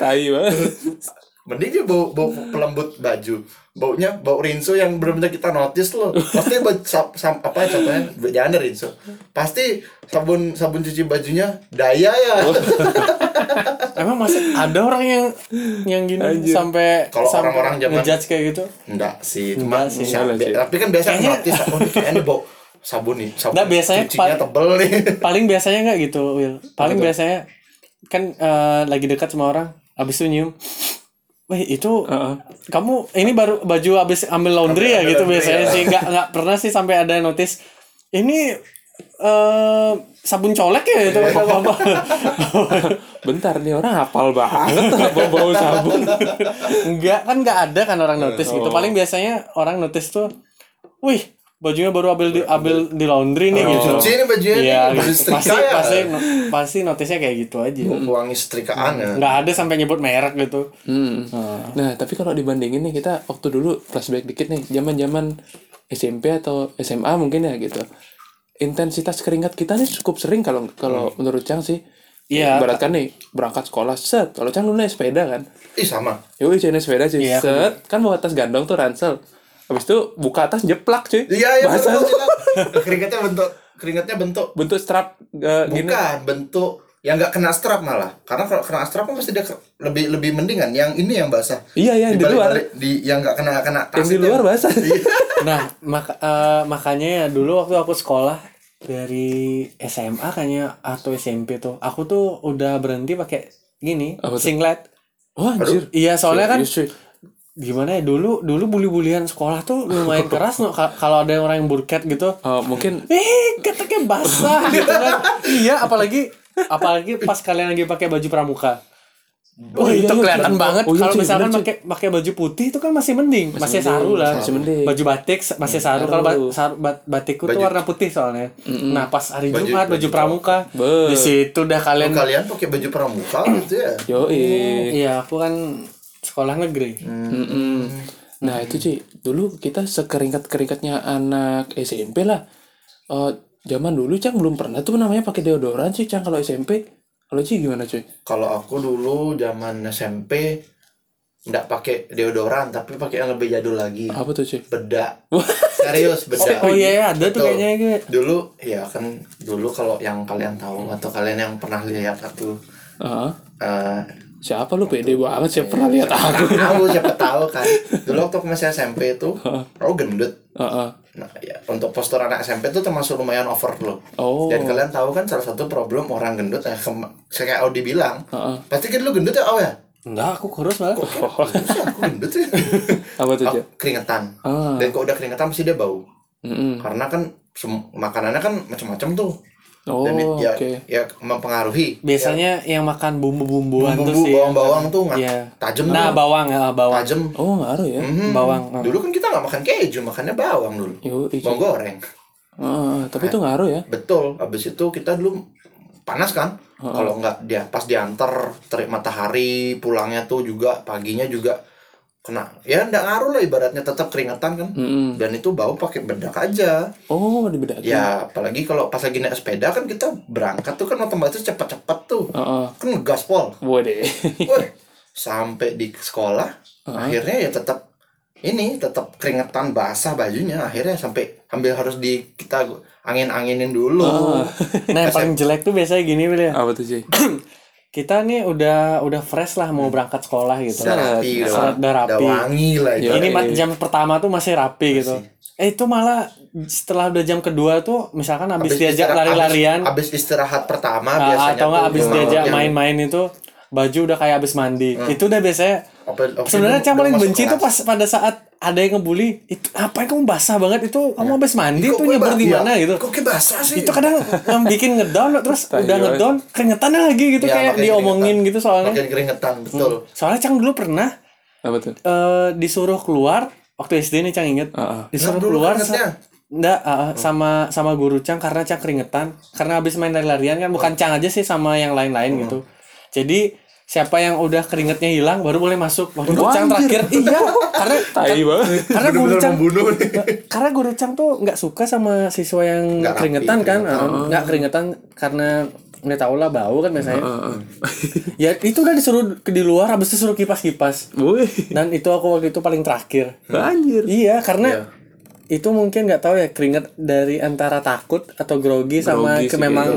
Tai banget. mending dia bau bau pelembut baju baunya bau rinso yang benar-benar kita notice loh pasti bau- sap, sap, apa contohnya jangan rinso pasti sabun sabun cuci bajunya daya ya Emang masih ada orang yang yang gini sampai Kalau orang-orang zaman- ngejudge kayak gitu? enggak sih cuma Enggak sih. siapa- Enggak sih. tapi kan biasa notice oh ini kayaknya bau sabun nih sabun Enggak, biasanya cucinya tebel nih Paling biasanya nggak gitu, Will. Paling biasanya kan eh, lagi dekat sama orang, abis itu nyium. Wih itu Heeh. kamu ini baru baju abis ambil laundry ya Ambil gitu laundry, biasanya ya. sih nggak nggak pernah sih sampai ada notice ini eh sabun colek ya itu Iya. apa apa Bentar nih orang hafal banget bau-bau sabun. Enggak kan nggak ada kan orang notice gitu. Oh. Paling biasanya orang notice tuh, wih bajunya baru ambil di ambil di laundry nih gitu. cuci ini bajunya Iya, gitu. pasti ya pasti pasti notisnya kayak gitu aja. wangi setrikaan ya Nggak ada sampai nyebut merek gitu. Hmm. Nah, tapi kalau dibandingin nih kita waktu dulu flashback dikit nih, zaman-zaman SMP atau SMA mungkin ya gitu. Intensitas keringat kita nih cukup sering kalau kalau menurut Cang sih. Iya. Berat kan nih berangkat sekolah set. Kalau Cang dulu naik sepeda kan. ih sama Yoi cuy naik sepeda cuy. Iya, set. Kan bawa tas gandong tuh ransel. Habis itu buka atas jeplak cuy. iya iya Bahasa betul, betul. keringatnya bentuk keringatnya bentuk bentuk strap eh, gini. bukan bentuk yang nggak kena strap malah karena kalau kena strap kan pasti dia lebih lebih mendingan yang ini yang basah Iya, iya, yang di luar. di yang nggak kena kena tas Yang di luar basah. Nah, maka, eh, makanya ya dulu waktu aku sekolah dari SMA kayaknya atau SMP tuh, aku tuh udah berhenti pakai gini, Apa singlet. Wah anjir. Iya, soalnya kan Serius. Gimana ya dulu dulu bully-bulian sekolah tuh lumayan keras no Ka- kalau ada orang yang burket gitu Oh, mungkin eh keteknya basah gitu kan iya apalagi apalagi pas kalian lagi pakai baju pramuka Oh, Oh, iya, itu iya, kelihatan bener. banget Oh, iya, kalau cuy, misalkan pakai pakai baju putih itu kan masih mending, masih, saru lah. masih mending. Baju batik s- masih saru. Kalau ba- saru. bat- batikku tuh Baju- warna putih soalnya. Nah, pas hari Baju- Jumat baju, baju pramuka. Be. Di situ dah Oh, kalian kalian pakai baju pramuka gitu ya Yoi. Iya, aku kan sekolah negeri. Mm-mm. Nah itu Ci, dulu kita sekeringat-keringatnya anak SMP lah. Eh zaman dulu Cang belum pernah tuh namanya pakai deodoran sih Cang kalau SMP. Kalau Ci gimana cuy? kalau aku dulu zaman SMP nggak pakai deodoran tapi pakai yang lebih jadul lagi Apa tuh cuy? bedak serius bedak Oh iya, iya, ada tuh kayaknya gitu. dulu ya kan dulu kalau yang kalian tahu atau kalian yang pernah lihat aku Heeh. eh Siapa lu pede banget siapa pernah lihat aku? tahu siapa tahu kan dulu waktu aku masih SMP itu aku gendut Heeh. nah ya untuk postur anak SMP itu termasuk lumayan over loh Oh. dan kalian tahu kan salah satu problem orang gendut ya kem- kayak Audi bilang Heeh. pasti kan lu gendut ya oh ya Enggak, aku kurus malah. Gendut sih, aku gendut ya Apa tuh Oh, keringetan Ah. dan kalau udah keringetan pasti dia bau Mm-mm. karena kan sem- makanannya kan macam-macam tuh Oh dan oke. ya ya mempengaruhi Biasanya yang makan bumbu-bumbuan tuh bumbu sih. bawang-bawang tuh nggak Iya. tajam Nah, tuh bawang ya, bawang. tajam Oh ngaruh ya? Mhm. Bawang. dulu kan kita nggak makan keju makannya bawang dulu Yo, bawang goreng Ah, tapi itu ngaruh ya? betul habis itu kita dulu panas kan kalau nggak dia pas diantar terik matahari pulangnya tuh juga paginya juga kena ya nggak ngaruh lah ibaratnya tetap keringetan kan Mm-mm. dan itu bau pakai bedak aja Oh dibedakin. ya apalagi kalau pas lagi naik sepeda kan kita berangkat tuh kan otomatis cepet-cepet tuh Heeh. kan ngegas pol Waduh. Wih, sampai di sekolah akhirnya ya tetap ini tetap keringetan basah bajunya akhirnya sampai hampir harus di kita angin-anginin dulu. nah yang paling jelek tuh biasanya gini Wil, ya Apa tuh cuy? kita nih udah udah fresh lah mau berangkat sekolah gitu. Udah rapi, udah, Udah udah rapi. wangi lah itu. ini ma- jam pertama tuh masih rapi gitu. Eh itu malah setelah udah jam kedua tuh misalkan habis diajak lari-larian. Abis, abis istirahat pertama ah, biasanya atau nggak tuh habis diajak main-main itu baju udah kayak habis mandi. Itu udah biasanya apa- apa- sebenarnya yang paling benci kelas. pas pada saat ada yang ngebully itu apa yang kamu basah banget itu kamu habis mandi Kok tuh nyebar ba- di iya, mana gitu Kok kayak basah sih? itu kadang em, bikin ngedown terus udah ngedown keringetan lagi gitu Iya, kayak diomongin keringetan. gitu soalnya Makin keringetan, betul. soalnya Cang dulu pernah Apa tuh? eh, disuruh keluar waktu SD nih Cang inget Heeh. disuruh Nah, keluar keringetnya. sa- Nggak, eh, sama sama guru Cang karena Cang keringetan karena habis main lari-larian kan bukan Cang aja sih sama yang lain-lain gitu jadi siapa yang udah keringetnya hilang baru boleh masuk. Waktu itu Cang terakhir. Iya. Karena Tai banget. karena guru Bener-bener Cang membunuh nih. karena guru Cang tuh nggak suka sama siswa yang rapi, keringetan kan. Eh, nggak keringetan karena nggak tahu lah bau kan biasanya. Ya itu udah disuruh ke di luar habis itu suruh kipas-kipas. Wih. dan itu aku waktu itu paling terakhir. Anjir. iya karena itu mungkin nggak tahu ya keringet dari antara takut atau grogi sama Grogi ke sih memang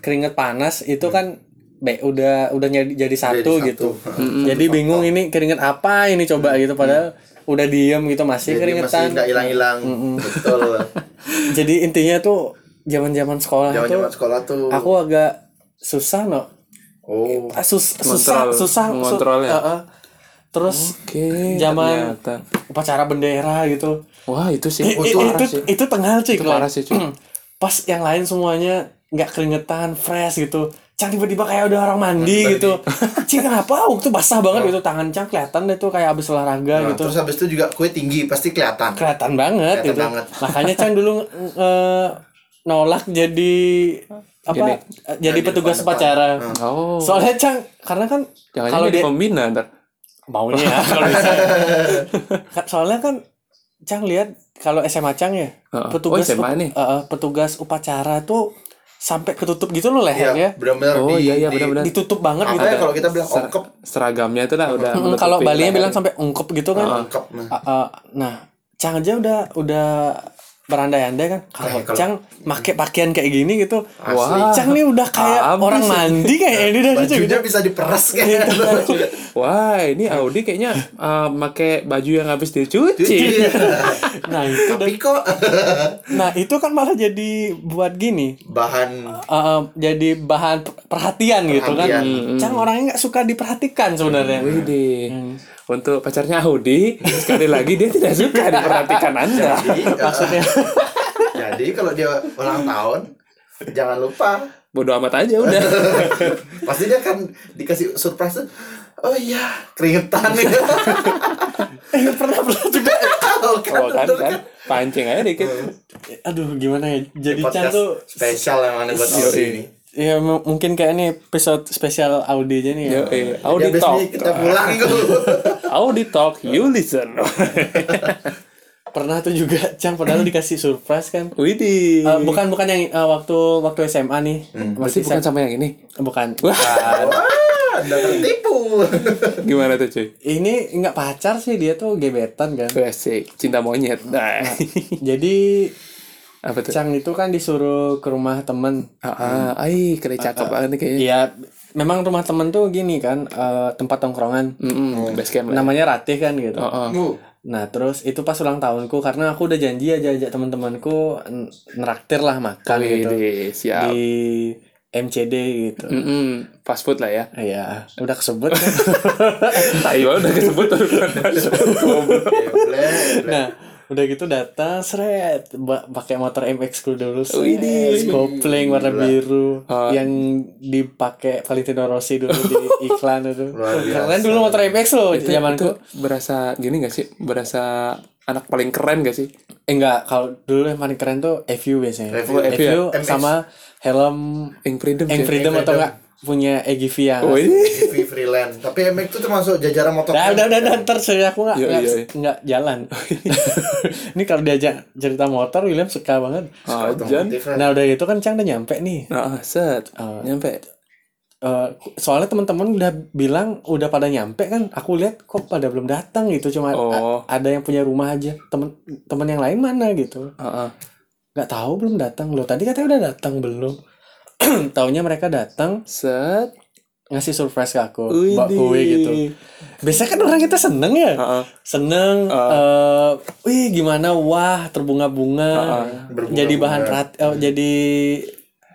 keringet panas itu kan be udah udah jadi jadi satu satu. gitu jadi bingung ini keringet apa ini coba gitu padahal udah diem gitu masih Jadi masih keringetan nggak hilang-hilang. Betul. jadi intinya tuh zaman zaman sekolah tuh Zaman-zaman sekolah tuh. aku agak susah no Oh. Ah, sus- susah susah su- mengontrolnya. Heeh. terus Oke. Zaman- ternyata. upacara bendera gitu Wah itu sih. I- Oh, itu itu sih. itu tengah cuy Itu parah sih cuy. pas yang lain semuanya nggak keringetan fresh gitu Cang tiba-tiba kayak udah orang mandi gitu Cing kenapa waktu basah banget gitu tangan Cang kelihatan deh tuh kayak abis olahraga Nah, gitu terus habis itu juga kue tinggi pasti kelihatan. kelihatan banget Kelihatan gitu banget. makanya Cang dulu eh, nolak jadi apa jadi Nah, di petugas upacara Oh. soalnya Cang karena kan Jangan kalau jadi dia pembina ntar. maunya ya kalau bisa. Soalnya kan Cang lihat kalau SMA Cang ya Heeh. petugas Oh, SMA nih. eh, eh, petugas upacara tuh sampai ketutup gitu loh Iya, lehernya benar-benar Oh di, iya iya di- benar-benar. ditutup banget gitu ya kalau kita bilang ongkep, Seragamnya itu lah udah. Mm, menutupi kalau Balinya leher. bilang sampai ungkep gitu kan ongkep. Nah, Ah, ah, nah Cang aja udah udah berandai-andai kan kalau Eh, Cang make pakaian kayak gini gitu Asli. Cang nih udah kayak Habis. orang mandi kayak ini dah gitu bajunya bisa diperas kayak gitu. Wah ini Audi kayaknya uh, pakai baju yang habis dicuci. nah itu Tapi kok Iya. nah itu kan malah jadi buat gini bahan Uh, uh, jadi bahan per- perhatian, gitu kan. Perhatian. Cang orangnya nggak suka diperhatikan sebenarnya. Widih. Untuk pacarnya Audi sekali lagi dia tidak suka diperhatikan Anda. jadi, eh, Maksudnya jadi kalau dia ulang tahun jangan lupa Bodoh amat aja udah. pasti dia kan dikasih surprise tuh oh iya keringetan eh, pernah pernah juga. oh, kan, Oh kan kan pancing aja dikit. Aduh gimana ya. Jadi podcast tuh spesial yang aneh buat. Audi ini ya m- mungkin kayak ini episode spesial Audi aja nih ya. Yo, eh, Audi abis talk. kita pulang gitu Audi talk, you listen. Pernah tuh juga Cang padahal dikasih surprise kan. Widih. Eh, bukan bukan yang eh, waktu waktu SMA nih. Pasti bukan sama yang ini. bukan. Wah, anda tertipu gimana tuh cuy? Ini nggak pacar sih dia tuh gebetan kan. Asik, cinta monyet. Nah. Jadi Apa tuh? Cang itu kan disuruh ke rumah temen Ah, ah, ai, keren cakep banget nih kayaknya. Iya, memang rumah temen tuh gini kan, eh, tempat tongkrongan. Mm base camp. Namanya Ratih kan gitu. Oh. Uh, Nah, terus itu pas ulang tahunku karena aku udah janji aja ajak teman-temanku neraktir lah makan gitu Widih, siap. di MCD gitu. Mm-mm, fast food lah ya. Iya, udah kesebut kan. Banget udah kesebut nah, udah gitu datang seret pakai motor MX ku dulu Widih. seret, kopling warna biru yang dipakai Valentino Rossi dulu di iklan itu. Keren dulu motor MX loh Itu, itu zamanku. berasa gini gak sih? Berasa anak paling keren gak sih? Eh, enggak, kalau dulu yang paling keren tuh FU biasanya. FU, FU, FU ya? sama helm Ing Freedom. Eng cuy. Freedom atau enggak punya Egivi yang Oh, ini. TV freelance tapi MX itu termasuk jajaran motor Udah, udah, udah, udah, ntar saya aku nggak Iya, nggak iya, iya. nggak jalan. Ini kalau diajak cerita motor, William suka banget. Ah, kan. Nah udah gitu kan Cang udah nyampe nih. Nah, set. Oh. Nyampe. eh, soalnya teman-teman udah bilang udah pada nyampe kan aku lihat kok pada belum datang gitu cuma Oh. ada yang punya rumah aja temen temen yang lain mana gitu Heeh. nggak tahu belum datang loh tadi katanya udah datang belum taunya mereka datang Set. ngasih surprise ke aku bawa kue gitu. Biasanya kan orang kita seneng ya? Heeh. seneng eh wih gimana? Wah terbunga-bunga. Berbunga-bunga. jadi bahan perhati eh, jadi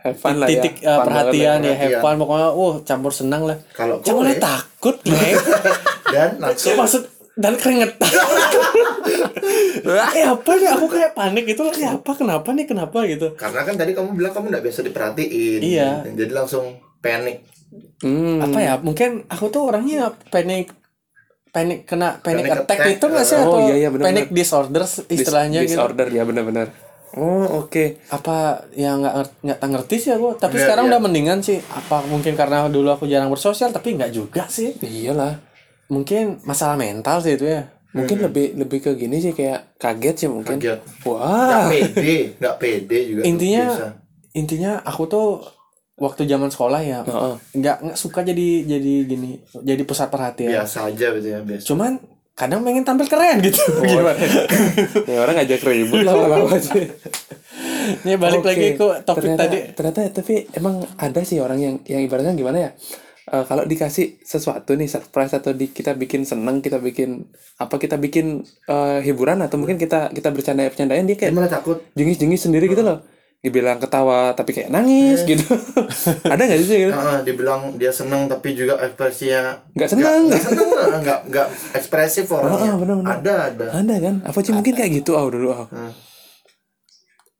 Have fun lah ya. titik eh, perhatian ya have perhatian. fun. Pokoknya uh campur senang lah. Kalau takut nih dan langsung maksud dan keringetan eh apa nih aku kayak panik gitu eh apa kenapa nih kenapa gitu karena kan tadi kamu bilang kamu nggak biasa diperhatiin. Iya. Jadi langsung panik. Hmm. apa ya mungkin aku tuh orangnya panik panik kena panic, Panic attack, attack, itu nggak sih oh, atau iya, iya, benar, panic disorder istilahnya Dis- gitu disorder ya benar-benar. Oh, oke. apa yang nggak ngerti nggak ngerti sih aku tapi Iya, sekarang iya. udah mendingan sih apa mungkin karena dulu aku jarang bersosial tapi nggak juga sih Iyalah. mungkin masalah mental sih itu ya Mungkin lebih lebih ke gini sih kayak kaget sih mungkin. Kaget. Wah. Nggak pede, nggak pede juga. tuh, intinya biasa. intinya aku tuh waktu zaman sekolah ya Heeh. nggak nggak suka jadi jadi gini jadi pusat perhatian biasa aja gitu ya biasa. cuman kadang pengen tampil keren gitu gimana ya orang ngajak ribut lama-lama sih. ini balik Oke, lagi ke topik ternyata, tadi Ternyata tapi emang ada sih orang yang yang ibaratnya gimana ya? Eh, kalau dikasih sesuatu nih surprise atau di, kita bikin seneng, kita bikin apa kita bikin eh, hiburan atau mungkin kita kita bercanda bercandain dia kayak malah takut. jengis-jengis sendiri gitu loh. Dibilang ketawa tapi kayak nangis gitu. ada nggak sih gitu? Nah, dibilang dia seneng tapi juga ekspresinya Nggak seneng. nggak seneng nggak nggak ekspresif orangnya. Ah, bener-bener. Ada ada. Ada kan? Apa sih mungkin kayak gitu ah dulu ah.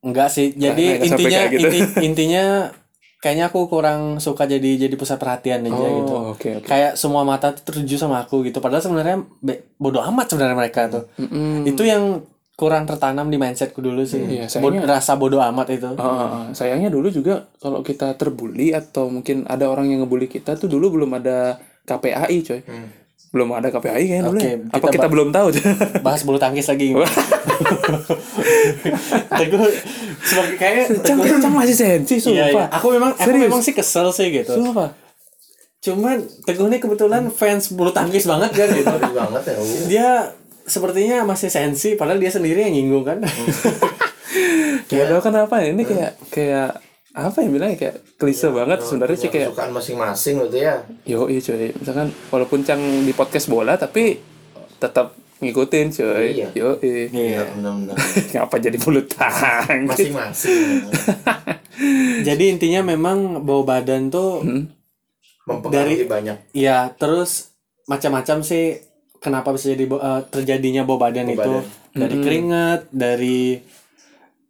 enggak sih jadi sampai intinya gitu. inti- intinya kayaknya aku kurang suka jadi jadi pusat perhatian aja gitu Oh, oke oke. kayak semua mata tuh tertuju sama aku gitu padahal sebenarnya be- bodoh amat sebenarnya mereka tuh Mm-mm. itu yang kurang tertanam di mindsetku dulu sih Iya, Bod- sayangnya- rasa bodoh amat itu Ah, ah, ah. sayangnya dulu juga kalau kita terbully atau mungkin ada orang yang ngebully kita tuh dulu belum ada KPAI coy. Belum ada KPAI kayaknya dulu. Oke, ya. Apa kita belum tahu? bahas bulu tangkis lagi teguh sebagai kayak Cang, Cang masih sensi Iya, iya. sumpah. aku memang aku Serius? memang sih kesel sih gitu Sumpah. cuman teguh ini kebetulan fans bulu tangkis banget kan gitu banget ya. dia sepertinya masih sensi padahal dia sendiri yang nyinggung kan Ya udah kenapa ya? Ini kayak kayak apa ya bilangnya kayak klise banget sebenarnya sih kayak Kesukaan masing-masing gitu ya. yo iya cuy misalkan walaupun Cang di podcast bola tapi tetap ngikutin cuy Iya. yo iya Iya. benar-benar. ngapa jadi bulu tangkis Masing-masing jadi intinya memang bau badan tuh mempengaruhi banyak. ya terus macam-macam sih kenapa bisa jadi eh, terjadinya bau badan Bau itu badan. dari keringat dari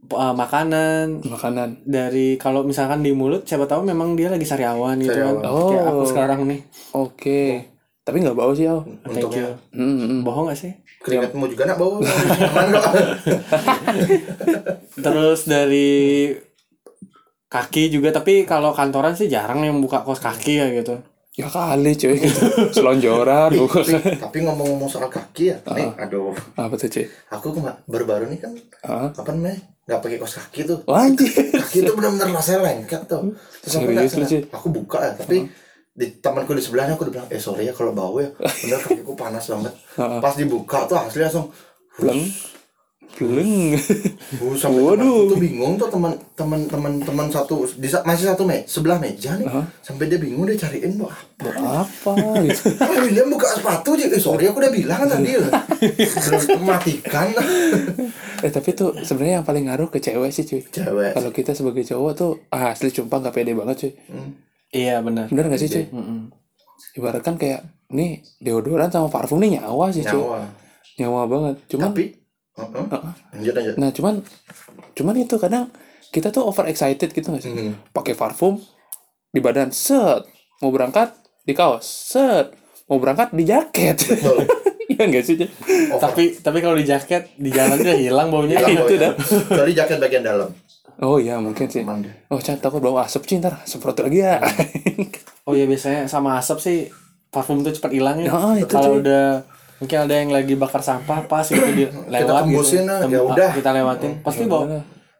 eh, makanan makanan dari kalau misalkan di mulut siapa tahu memang dia lagi sariawan gitu kan Sariawan. kayak aku Oh. sekarang nih oke tapi nggak bau sih oh thank you Hmm, hmm. bohong gak sih Keringatmu juga nak bau. Terus dari kaki juga tapi kalau kantoran sih jarang yang buka kaos kaki ya gitu Ya kali cuy gitu. Selonjoran bukan. tapi, tapi ngomong-ngomong soal kaki ya, nih, aduh, Apa tuh cuy? aku kema- baru-baru nih kan Ah. apa namanya nggak pakai kaos kaki tuh. Wah, anjir. kaki itu benar-benar rasanya lengket tuh. Terus aku, Serius aku buka ya tapi di temanku di sebelahnya aku udah bilang eh sorry ya kalau bau ya. Bener kakiku panas banget. Pas dibuka tuh asli langsung Bleng. Bleng. Uh, sampai Waduh. tuh bingung tuh teman teman teman teman satu di masih satu me sebelah meja nih sampai dia bingung dia cariin mau apa Apa gitu. Ah, William buka sepatu aja. Eh, sorry aku udah bilang kan tadi. Matikan. Eh tapi tuh sebenarnya yang paling ngaruh ke cewek sih cuy. Cewek. Kalau kita sebagai cowok tuh ah, asli sumpah gak pede banget cuy. iya benar Bener gak sih cuy? Ibaratkan kayak nih deodoran sama parfum nih nyawa sih cuy. Nyawa. Nyawa banget. Cuman Tapi Lanjut lanjut. Nah cuman cuman itu kadang kita tuh over excited gitu gak sih? Hmm. Pakai parfum di badan set mau berangkat di kaos set mau berangkat di jaket. Iya gak sih? Over. tapi tapi kalau di jaket di jalan dia hilang baunya Hilang itu dah. Kecuali jaket bagian dalam. Oh iya mungkin sih. Aman deh. Oh cat takut bau asap sih ntar semprot lagi ya. oh iya biasanya sama asap sih parfum tuh cepat hilang ya itu, kalau udah mungkin ada yang lagi bakar sampah pas itu di lewat tembusin gitu. lah, Tem- ya ah, udah. kita lewatin pasti bau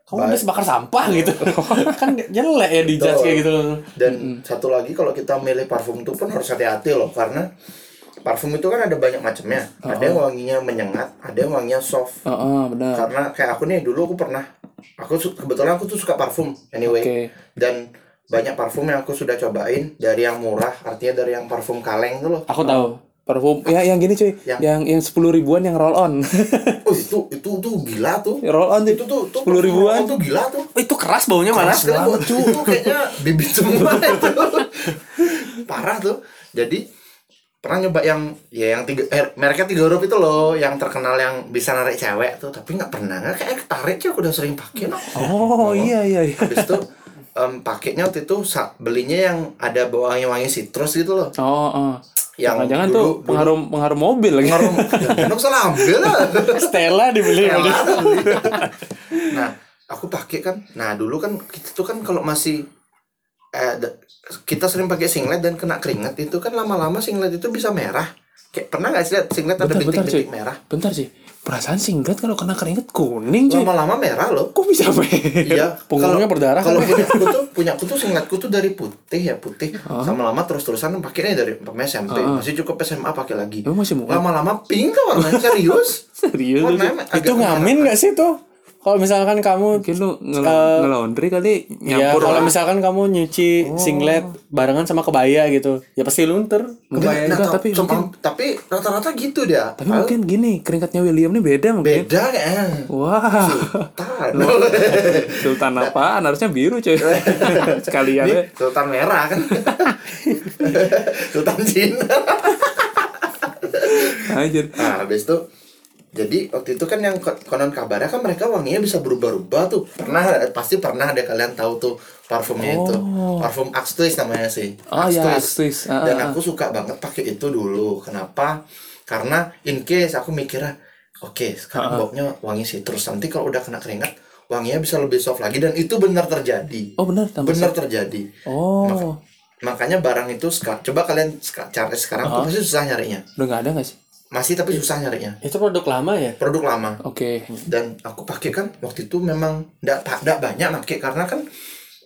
kamu habis bakar sampah gitu kan jelek ya dijudge Betul. kayak gitu loh Dan satu lagi kalau kita milih parfum itu pun harus hati-hati loh karena parfum itu kan ada banyak macamnya. Ada yang wanginya menyengat, ada yang wanginya soft. Oh, oh, benar. Karena kayak aku nih dulu aku pernah aku kebetulan aku tuh suka parfum anyway. Oke. Dan banyak parfum yang aku sudah cobain dari yang murah, artinya dari yang parfum kaleng tuh loh. aku tahu Parfum ya yang gini cuy, Yang- yang yang sepuluh ribuan yang roll on. Oh itu itu tuh gila tuh. roll on Itu tuh tuh 10 parfum ribuan. Itu gila tuh. Oh, itu keras baunya malah Keras sekali, Bu. itu tuh kayaknya bibit semua itu. Parah tuh. Jadi pernah nyoba yang ya yang tiga eh, mereknya tiga huruf itu loh yang terkenal yang bisa narik cewek tuh tapi nggak pernah nggak kayak ketarik sih aku udah sering pakai no. Oh, iya iya iya. habis itu em, pakainya waktu itu belinya yang ada wangi-wangi citrus gitu loh Oh, oh. Yang Jangan-jangan dulu- tuh dulu pengharum pengharum mobil lagi. pengaruh Jangan salah ambil lah. Stella dibeli dia. nah aku pakai kan. Nah dulu kan kita tuh kan kalau masih eh, kita sering pakai singlet dan kena keringat itu kan lama-lama singlet itu bisa merah kayak pernah nggak sih lihat singlet ada Bentar, bentar, bintik-bintik merah Bentar sih. Perasaan singlet kalau kena keringet kuning cuy. lama-lama merah loh Kok bisa merah? Iya, Punggungnya berdarah Kalau kan? punya aku tuh, punya aku tuh singletku tuh dari putih ya putih. Sama lama terus-terusan pakainya dari SMP, masih cukup SMA pakai lagi. Emang masih muka? Lama-lama pink tuh warnanya serius. Serius. Warnanya itu ngamin nggak sih tuh kalau misalkan kamu Mungkin lu ngel Eh, ngelaundry kali ya nyampur kalau misalkan kamu nyuci singlet barengan sama kebaya gitu ya pasti luntur Enggak, kebaya nah, ta- tapi mungkin- tapi rata-rata gitu dia. Tapi mungkin gini, keringatnya William ini beda mungkin. beda kayaknya. Wah, Sultan. sultan apaan? Harusnya biru cuy. Sekalian ya. Ini Sultan merah kan. Sultan Cina. Anjir. Nah, habis itu jadi waktu itu kan yang ko- konon kabarnya kan mereka wanginya bisa berubah-ubah tuh. Pernah pasti pernah ada kalian tahu tuh parfumnya itu. Parfum Axe Twist namanya sih. Oh, Axe ya, Twist. Twist. Ah, Dan ah, aku suka banget pakai itu dulu. Kenapa? Karena in case aku mikirnya oke, sekarang baunya wangi citrus. Nanti kalau udah kena keringat, wanginya bisa lebih soft lagi dan itu benar terjadi. Oh benar, Benar terjadi. Oh, Makanya barang itu coba kalian cari sekarang tuh pasti susah nyarinya. udah nggak ada nggak sih? Masih tapi susah nyarinya. itu produk lama ya Produk lama Oke. dan aku pakai kan waktu itu memang ndak ndak banyak pakai karena kan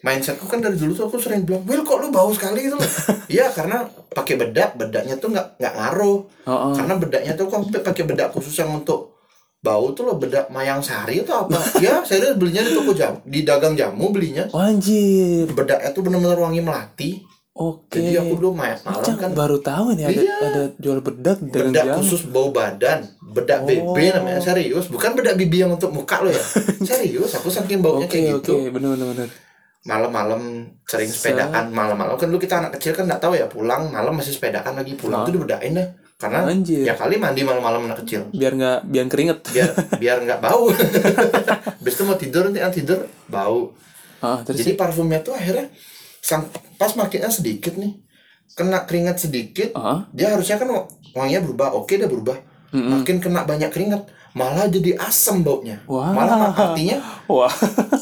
mindsetku kan dari dulu tuh aku sering bilang Will kok lu bau sekali gitu loh iya karena pakai bedak bedaknya tuh nggak nggak ngaruh Oh, oh. karena bedaknya tuh aku pakai bedak khusus yang untuk bau tuh loh bedak mayang sari atau apa ya saya belinya di toko jam di dagang jamu belinya Oh, anjir. bedaknya tuh benar-benar wangi melati Oke. jadi aku dulu malam malam kan. baru tahu nih ada Iya. ada jual bedak di bedak jamu. khusus bau badan. Bedak BB namanya. Serius. Bukan bedak bibi yang untuk muka lo ya. Serius aku saking baunya Oke, kayak oke, gitu. benar benar benar. malam-malam sering sepedaan malam-malam. Kan dulu kita anak kecil kan nggak tahu ya pulang malam masih sepedaan lagi. Pulang tuh dibedain deh. Karena Anjir. ya kali mandi malam-malam anak kecil. Biar nggak biar keringet. biar biar nggak bau. Habis itu mau tidur nanti tidur bau. Ah, terus jadi parfumnya tuh akhirnya sang pas makainya sedikit nih kena keringat sedikit Ah. dia harusnya kan wanginya berubah oke dia berubah makin kena banyak keringat malah jadi asam baunya Wah. malah artinya wah.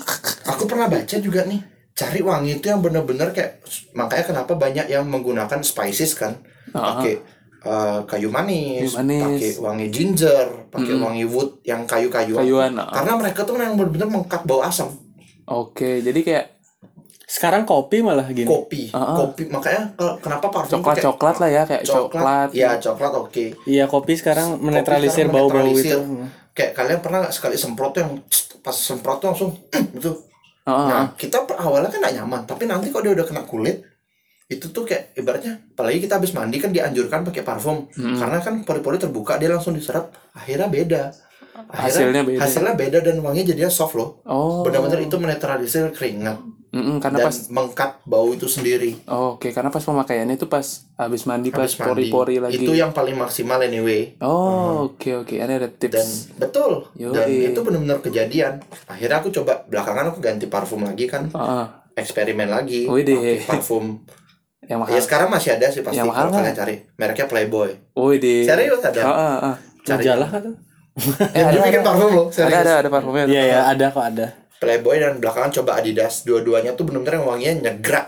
aku pernah baca juga nih cari wangi itu yang bener-bener kayak makanya kenapa banyak yang menggunakan spices kan pakai eh, kayu manis, Kayu manis. pakai wangi ginger pakai wangi wood yang kayu-kayuan Kayuan, ah. karena mereka tuh yang bener-bener mengkat bau asam Oke, jadi kayak sekarang kopi malah gini. Kopi kopi. Makanya kenapa parfum coklat kayak coklat lah ya kayak coklat. ya coklat oke. Iya kopi sekarang menetralisir bau-bau itu. Kayak kalian pernah nggak sekali semprot tuh yang pas semprot tuh langsung gitu. Ah, ah, Nah, kita awalnya kan gak nyaman, tapi nanti kalau dia udah kena kulit, itu tuh kayak ibaratnya, apalagi kita habis mandi kan dianjurkan pakai parfum, karena kan pori-pori terbuka dia langsung diserap, akhirnya beda. Hasilnya beda. Hasilnya beda dan wanginya jadinya soft loh. Oh. Benar-benar itu menetralisir keringat Mm-mm, karena dan pas mengkat bau itu sendiri. oh, Oke, karena pas pemakaiannya itu pas habis mandi pas Habis mandi. pori-pori lagi. Itu yang paling maksimal anyway. Oh, oke oke. Ini ada Dan tips. betul. Yoi. Dan itu benar-benar kejadian. Akhirnya aku coba belakangan aku ganti parfum lagi kan, Ah, ah. eksperimen lagi. Widih. pakai parfum yang mahal. Ya sekarang masih ada sih pasti Yang mahal kalau kalian cari. Mereknya Playboy. Oh, di Serius ada. Ah, ah, ah. Cari. majalah kan Eh, Dia ada, bikin ada, parfum loh, ada, serius. ada, ada parfumnya. iya ya ada kok ada Playboy dan belakangan coba Adidas. Dua-duanya tuh benar-benar yang wanginya nyegrak.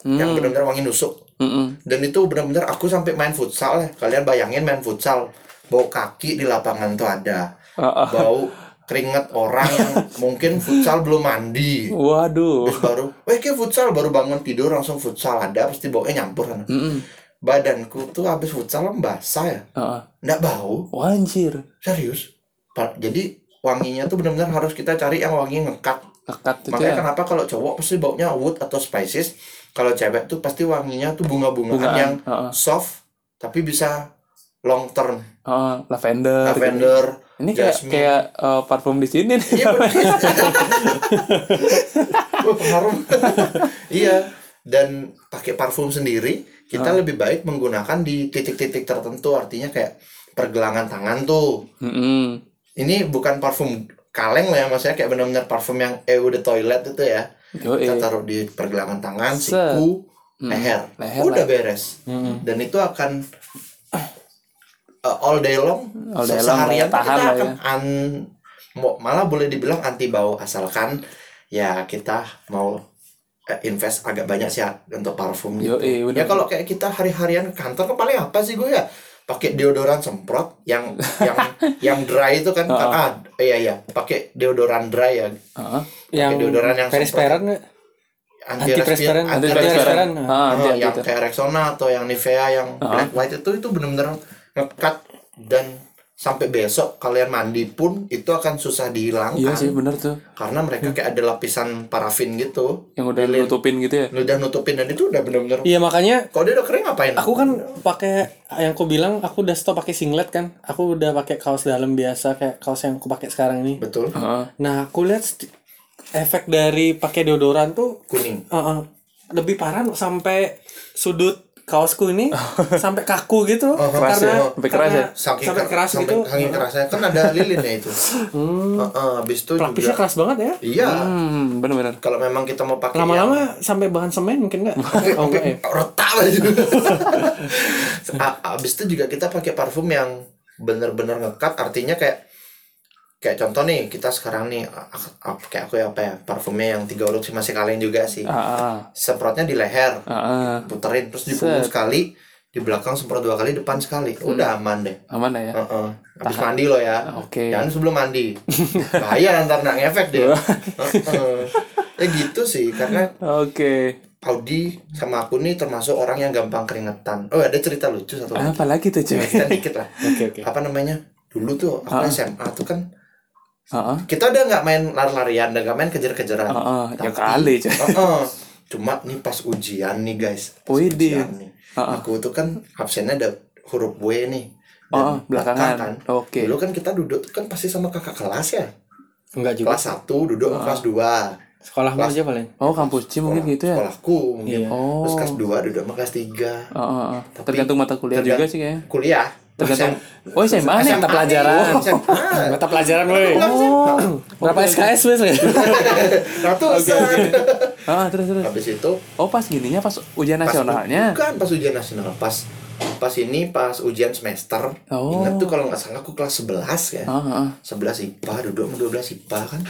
Yang Hmm. benar-benar wangi nusuk. Mm-mm. Dan itu benar-benar aku sampai main futsal ya. Kalian bayangin main futsal. Bau kaki di lapangan tuh ada. Ah. Bau keringet orang yang mungkin futsal belum mandi Waduh. terus baru eh kayak futsal baru bangun tidur langsung futsal ada pasti baunya nyampur kan Mm-mm. badanku tuh habis futsal basah ya Heeh. nggak bau Wah, anjir. serius jadi wanginya tuh benar-benar harus kita cari yang wangi ngekat Kekat itu makanya ya. kenapa kalau cowok pasti baunya wood atau spices kalau cewek tuh pasti wanginya tuh bunga-bungaan Bungaan, yang heeh. soft tapi bisa long term Heeh, lavender. gitu. lavender Ini kayak jasmine. kayak eh, parfum di sini nih. Iya iya. Dan pakai parfum sendiri, kita lebih baik menggunakan di titik-titik tertentu. Artinya kayak pergelangan tangan tuh. Mm-mm. Ini bukan parfum kaleng lah ya, maksudnya kayak benar-benar parfum yang EU the toilet itu ya. Yoi. Kita taruh di pergelangan tangan, siku, leher. Leher Udah lah. beres. Dan itu akan uh, all day long, All day long seharian lah, tahan kita akan ya. an- malah boleh dibilang anti bau asalkan ya kita mau eh, invest agak banyak sih ya untuk parfum gitu. Yoi, bener. Ya kalau kayak kita hari-harian kantor kan paling apa sih gue ya? Pakai deodoran semprot yang yang yang dry itu kan ah iya iya pakai deodoran dry ya Heeh. yang deodoran yang perisperan nggak anti-respiran Antiperspiran. Antiperspiran. Antiperspiran. Ah, Oh, anti yang kayak Rexona atau yang Nivea yang black white itu itu benar-benar ngekat dan sampai besok kalian mandi pun itu akan susah dihilangkan. Iya sih bener tuh. karena mereka kayak ada lapisan parafin gitu. Yang udah nutupin gitu ya. udah nutupin dan itu udah benar-benar iya makanya kalau dia udah kering ngapain? aku kan pakai yang aku bilang aku udah stop pakai singlet kan. Aku udah pakai kaos dalam biasa kayak kaos yang aku pakai sekarang ini. Betul. Heeh. nah aku lihat efek dari pakai deodoran tuh kuning. Uh, uh, lebih parah sampai sudut kaosku ini sampai kaku gitu. Keras karena ya? Sampai keras karena ya? sampai ke- keras sampai gitu. saking kerasnya. Kan ada lilinnya itu? Heeh, habis itu lapisnya juga keras banget ya? Iya. Hmm, bener-bener. kalau memang kita mau pakai yang- lama-lama sampai bahan semen mungkin nggak? Oh enggak ya? retak aja A- abis itu juga kita pakai parfum yang bener-bener ngekat artinya kayak kayak contoh nih kita sekarang nih kayak aku ya apa ya parfumnya yang tiga urut sih masih kaleng juga sih Ah, semprotnya di leher ah, ah. puterin terus di punggung sekali di belakang semprot dua kali depan sekali udah aman deh aman ya. Heeh. Habis mandi lo ya. Oke. Jangan sebelum mandi. Bahaya ntar nak ngefek dia. Heeh. ya gitu sih karena Oke. Audi sama aku nih termasuk orang yang gampang keringetan. Oh ada cerita lucu satu lagi. Apa lagi tuh cuy? Cerita dikit lah. oke oke Apa namanya? Dulu tuh aku SMA tuh kan Heeh. kita udah nggak main lari-larian, udah nggak main kejar-kejaran. Heeh, yang Tapi- kali. Heeh. Cuma nih pas ujian nih guys. Pas Widih. ujian nih. Aku tuh kan absennya ada huruf W nih. Dan Oh, belakangan. belakang kan. Oke. Dulu kan kita duduk tuh kan pasti sama kakak kelas ya. enggak juga Kelas 1 duduk sama kelas 2. sekolahmu aja paling Oh, kampus C mungkin gitu ya. Sekolahku mungkin. Iya. Oh. Terus kelas 2 duduk sama kelas 3. Heeh, heeh. Tergantung mata kuliah juga sih kayaknya. Kuliah. Tergantung. Oh, SMA nih. Mata pelajaran. mata pelajaran woi Oh. berapa SKS wes Ratusan. Ah, terus terus. Habis itu Oh, pas gininya pas ujian nasionalnya. bukan pas ujian nasional, pas pas ini pas ujian semester. Oh. Ingat tuh kalau nggak salah aku kelas 11 ya. Heeh, heeh. 11 IPA duduk sama 12 IPA kan.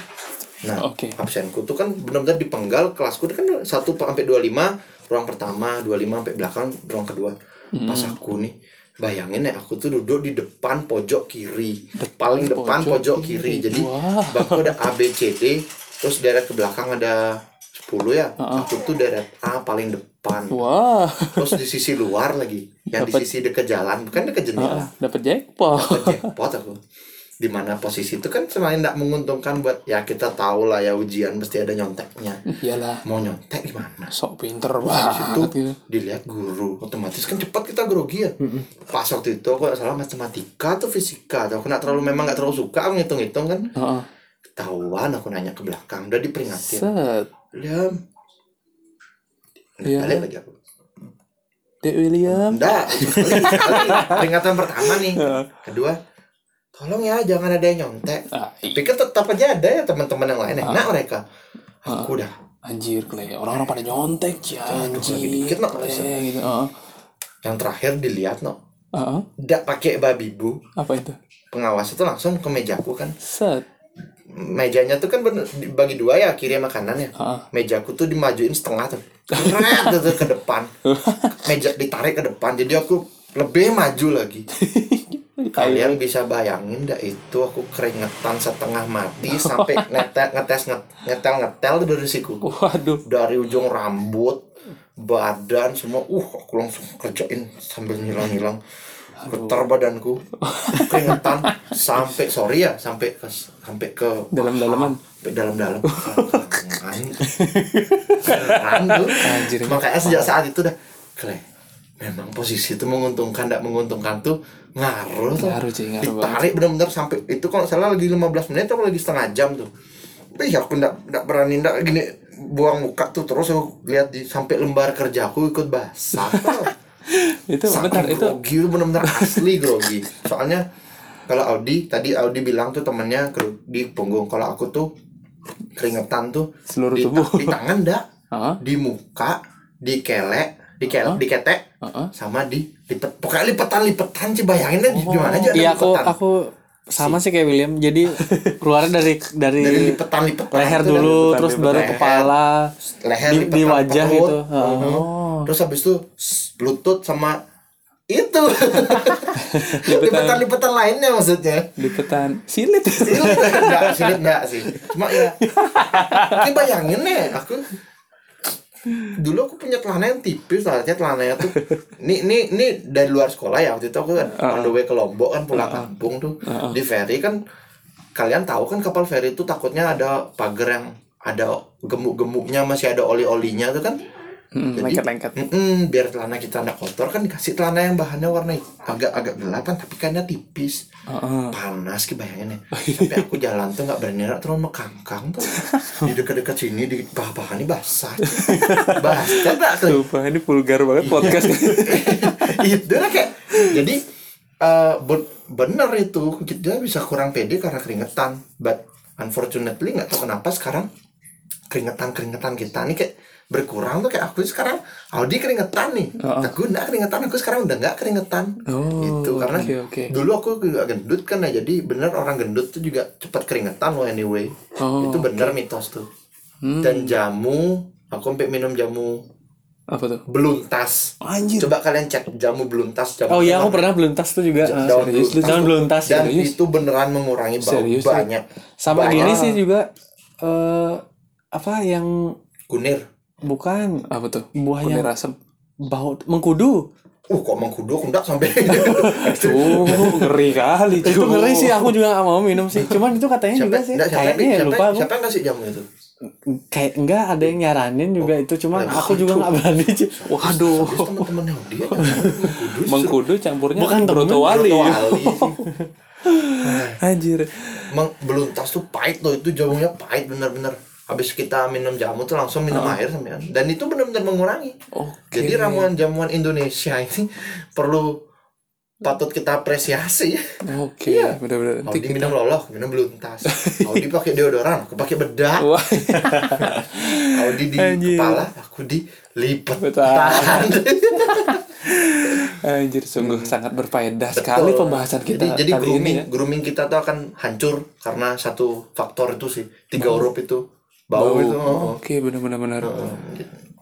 Nah, Oke. absenku tuh kan benar-benar dipenggal kelasku tuh kan 1 sampai 25, ruang pertama, 25 sampai belakang, ruang kedua. Pas aku nih Bayangin ya aku tuh duduk di depan pojok kiri, paling depan pojok kiri. Jadi Wah. bangku ada A B C D, terus deret ke belakang ada 10 ya. Aku tuh deret A paling depan. Wah. Terus di sisi luar lagi, yang di sisi dekat jalan, bukan dekat jendela. Ah, dapat jackpot. Dapat jackpot aku di mana posisi itu kan semakin tidak menguntungkan buat ya kita tahu lah ya ujian mesti ada nyonteknya Iyalah. mau nyontek gimana Sok pinter itu banget gitu. dilihat guru otomatis kan cepat kita grogi ya pas waktu itu aku nggak salah matematika atau fisika atau aku nggak terlalu memang nggak terlalu suka aku ngitung-ngitung kan Heeh. ketahuan aku nanya ke belakang udah diperingatin Set. Liam Iya. balik lagi aku Dek William. Enggak, peringatan pertama nih. Kedua, tolong ya jangan ada yang nyontek. Ah, Pikir tetap aja ada ya teman-teman yang lain enak mereka. Aku udah Anjir, Clay. Orang-orang pada nyontek, ya. Anjir. dikit, no. Gitu. Yang terakhir dilihat no. Heeh. Tidak pakai babi bu. Apa itu? Pengawas itu langsung ke mejaku kan. Set. Mejanya tuh kan dibagi dua ya kiri sama kanan ya. Heeh. Mejaku tuh dimajuin setengah tuh. Keret tuh ke depan. Meja ditarik ke depan. Jadi aku lebih maju lagi. kalian bisa bayangin dah itu aku keringetan setengah mati sampai ngetel ngetes nget- ngetel ngetel dari siku Waduh. dari ujung rambut badan semua uh aku langsung kerjain sambil ngilang-ngilang getar badanku keringetan sampai sorry ya sampai ke sampai ke Dalam-dalaman. sampai dalam-dalam. Anjir. makanya sejak saat itu dah Kle, memang posisi itu menguntungkan tidak menguntungkan tuh ngaruh tuh. Ngaruh, Ci, ngaruh ditarik benar-benar sampai itu kalau salah lagi 15 menit atau lagi setengah jam tuh. Ih, aku ndak ndak berani ndak gini buang muka tuh terus aku lihat di sampai lembar kerjaku ikut basah. Itu Saking itu grogi benar-benar asli grogi. Soalnya kalau Audi tadi Audi bilang tuh temennya di punggung kalau aku tuh keringetan tuh Seluruh di, tubuh. di tangan dak Heeh. di muka di kelek di kelek di ketek Sama di lipet pokoknya lipetan lipetan sih bayangin deh gimana aja ada Iya aku lipetan. aku sama sih kayak William. Jadi keluarnya dari dari, dari lipetan lipetan leher dulu, lipetan- terus baru leher. kepala, leher di, lipetan di wajah perut. gitu. Heeh. Mhm. terus habis itu lutut sama itu lipetan-lipetan lainnya maksudnya lipetan silit. silit enggak silit enggak sih cuma ya ini bayangin nih aku dulu aku punya celana yang tipis soalnya celananya tuh ini ini ini dari luar sekolah ya waktu itu aku kan on the way ke Lombok kan pulang kampung tuh di ferry kan kalian tahu kan kapal ferry itu takutnya ada pagar yang ada gemuk-gemuknya masih ada oli-olinya tuh kan Hmm, Jadi, lengket-lengket. mm-mm, biar celana kita nggak kotor kan dikasih celana yang bahannya warna agak agak gelapan tapi kainnya tipis. Heeh. panas ki bayangin ya. Sampai aku jalan tuh nggak berani nak terlalu mekangkang tuh. Di dekat-dekat sini di ini basah. Basah nggak tuh? Sumpah ini vulgar banget podcast. itu lah kayak jadi ben- bener itu kita bisa kurang pede karena keringetan. But unfortunately nggak tahu kenapa sekarang keringetan keringetan kita. Nih kayak berkurang tuh kayak aku sekarang Audi keringetan nih aku nggak keringetan aku sekarang udah nggak keringetan Oh, itu karena oke, oke. dulu aku juga gendut kan ya jadi bener orang gendut tuh juga cepat keringetan loh anyway Oh, itu bener mitos tuh dan jamu aku sampai minum jamu Apa tuh? beluntas Anjir. coba kalian cek jamu beluntas jamu Oh iya aku pernah beluntas tuh juga. Eh, daun serius, beluntas daun tuh. beluntas, dan serius. itu beneran mengurangi bau Serius, banyak Sama Banyak. gini sih juga eh apa yang kunir bukan Apa tuh? buahnya Kunir asem. bau mengkudu. uh kok mengkudu aku nggak sampai Tuh, ngeri kali. Itu cuy. ngeri sih aku juga gak mau minum sih. Cuman itu katanya siapa juga sih. enggak, siapa, Kayaknya ya siapa, lupa aku. siapa yang kasih jamu itu Kayak enggak ada yang nyaranin juga itu cuman Lah, aku juga nggak berani. Ci. Waduh. Habis teman-temannya dia mengkudu Mengkudu campurnya Bukan temen. Broto Wali. Wali. Anjir. Emang beluntas tuh pahit loh itu jamunya pahit bener-bener habis kita minum jamu tuh langsung minum air sampean. Dan itu benar-benar mengurangi. Oke. jadi ramuan jamuan Indonesia ini perlu patut kita apresiasi. Oke, Iya. benar-benar. Audi minum loloh minum beluntas Audi pakai deodoran aku pakai bedak. Audi di Anjir. kepala aku di tangan. Anjir sungguh sangat berfaedah sekali pembahasan kita jadi, jadi kali grooming ini ya. grooming kita tuh akan hancur karena satu faktor itu sih. Tiga huruf itu bau, Bau. itu oh. Oke, benar-benar benar.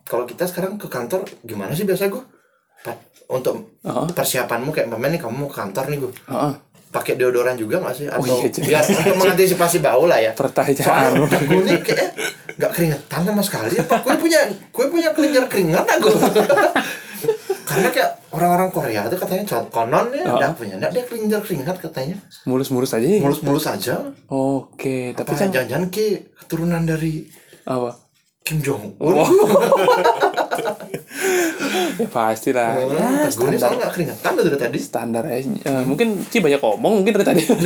kalau kita sekarang ke kantor gimana sih biasa gue untuk Heeh. persiapanmu kayak pemain nih kamu mau ke kantor nih gue Heeh. pakai deodoran juga nggak sih atau iya, Cik. biar untuk mengantisipasi bau lah ya Pertanyaan. soalnya gue nih kayak nggak keringetan sama sekali apa gue punya gue punya kelenjar keringat aku karena kayak orang-orang Korea tuh katanya konon ya Oh. nggak punya nggak dia kelenjar keringat katanya Mulus-mulus aja. ya? mulus-mulus aja Oke, tapi apa kan jangan-jangan ke keturunan dari apa? Kim Jong Un Ya pasti lah. Ya, gue nih soalnya nggak keringetan loh dari tadi standar. Eh, mungkin Ci banyak ngomong mungkin dari tadi.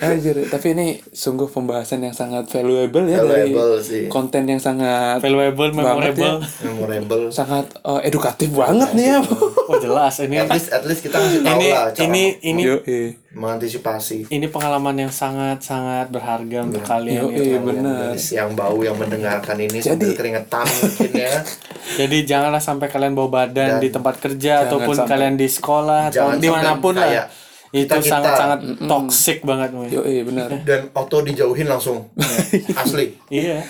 Anjir, tapi ini sungguh pembahasan yang sangat valuable ya Valuable dari sih. konten yang sangat Valuable, banget ya. memorable. memorable sangat eh, edukatif banget nih ya. Oh jelas ini at least at least kita ngasih tahu ini lah cara ini ini mengantisipasi ini pengalaman yang sangat sangat berharga untuk kalian. Yo, eh, benar. Yang bau yang mendengarkan ini sambil keringetan mungkin ya Jadi janganlah sampai kalian bawa badan Dan di tempat kerja ataupun sampai- kalian di sekolah atau di mana pun lah. Itu sangat-sangat toxic banget. Yo, eh, benar. dan auto dijauhin langsung asli Iya.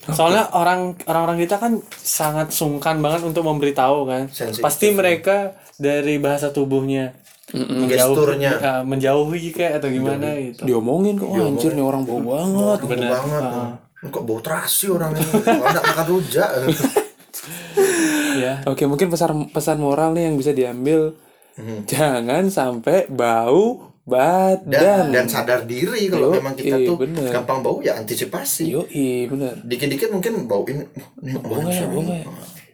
Soalnya orang orang-orang kita kan sangat sungkan banget untuk memberitahu kan. Sensitif. Pasti mereka dari bahasa tubuhnya menjauh, Gesturnya. eh, menjauhi kayak atau gimana gitu. diomongin kok "Wah, anjir nih orang bau banget Bau banget. Kok bau terasi orang ini. Makan rujak. Ya. Oke, mungkin pesan pesan moral nih yang bisa diambil Hmm. jangan sampai bau Dan, badan. dan sadar diri kalau Yo, memang kita iya, tuh bener. gampang bau ya antisipasi. Yoi, bener. Dikit-dikit mungkin bau ini. "Oh, ini Bau ya, bau nggak ya?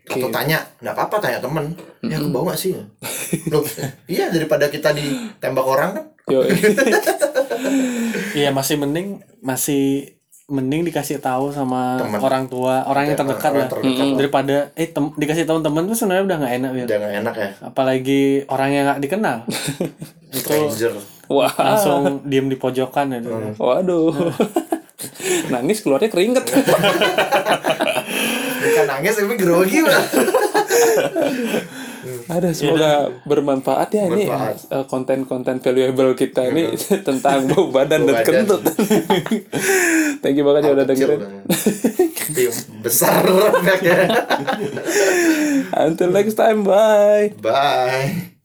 Atau tanya, nggak apa-apa tanya temen. Ya aku bau nggak sih? Loh, iya daripada kita ditembak orang kan. Iya masih mending masih mending dikasih tahu sama Temen. orang tua, orang yang Ya, terdekat orang lah. terdekat lah. Daripada eh tem- dikasih tahu temen tuh sebenarnya udah nggak enak Wil. Udah nggak enak ya. Apalagi orang yang nggak dikenal. itu Stranger. Wah, langsung diem di pojokan ya. waduh. Nangis keluarnya keringet. Bukan nangis tapi grogi lah. Ada semoga bermanfaat ya ini Bermanfaat. eh, konten-konten valuable kita ini tentang bau badan Bau dan badan. kentut. Thank you banget ya udah dengerin. besar. Until next time, bye. Bye.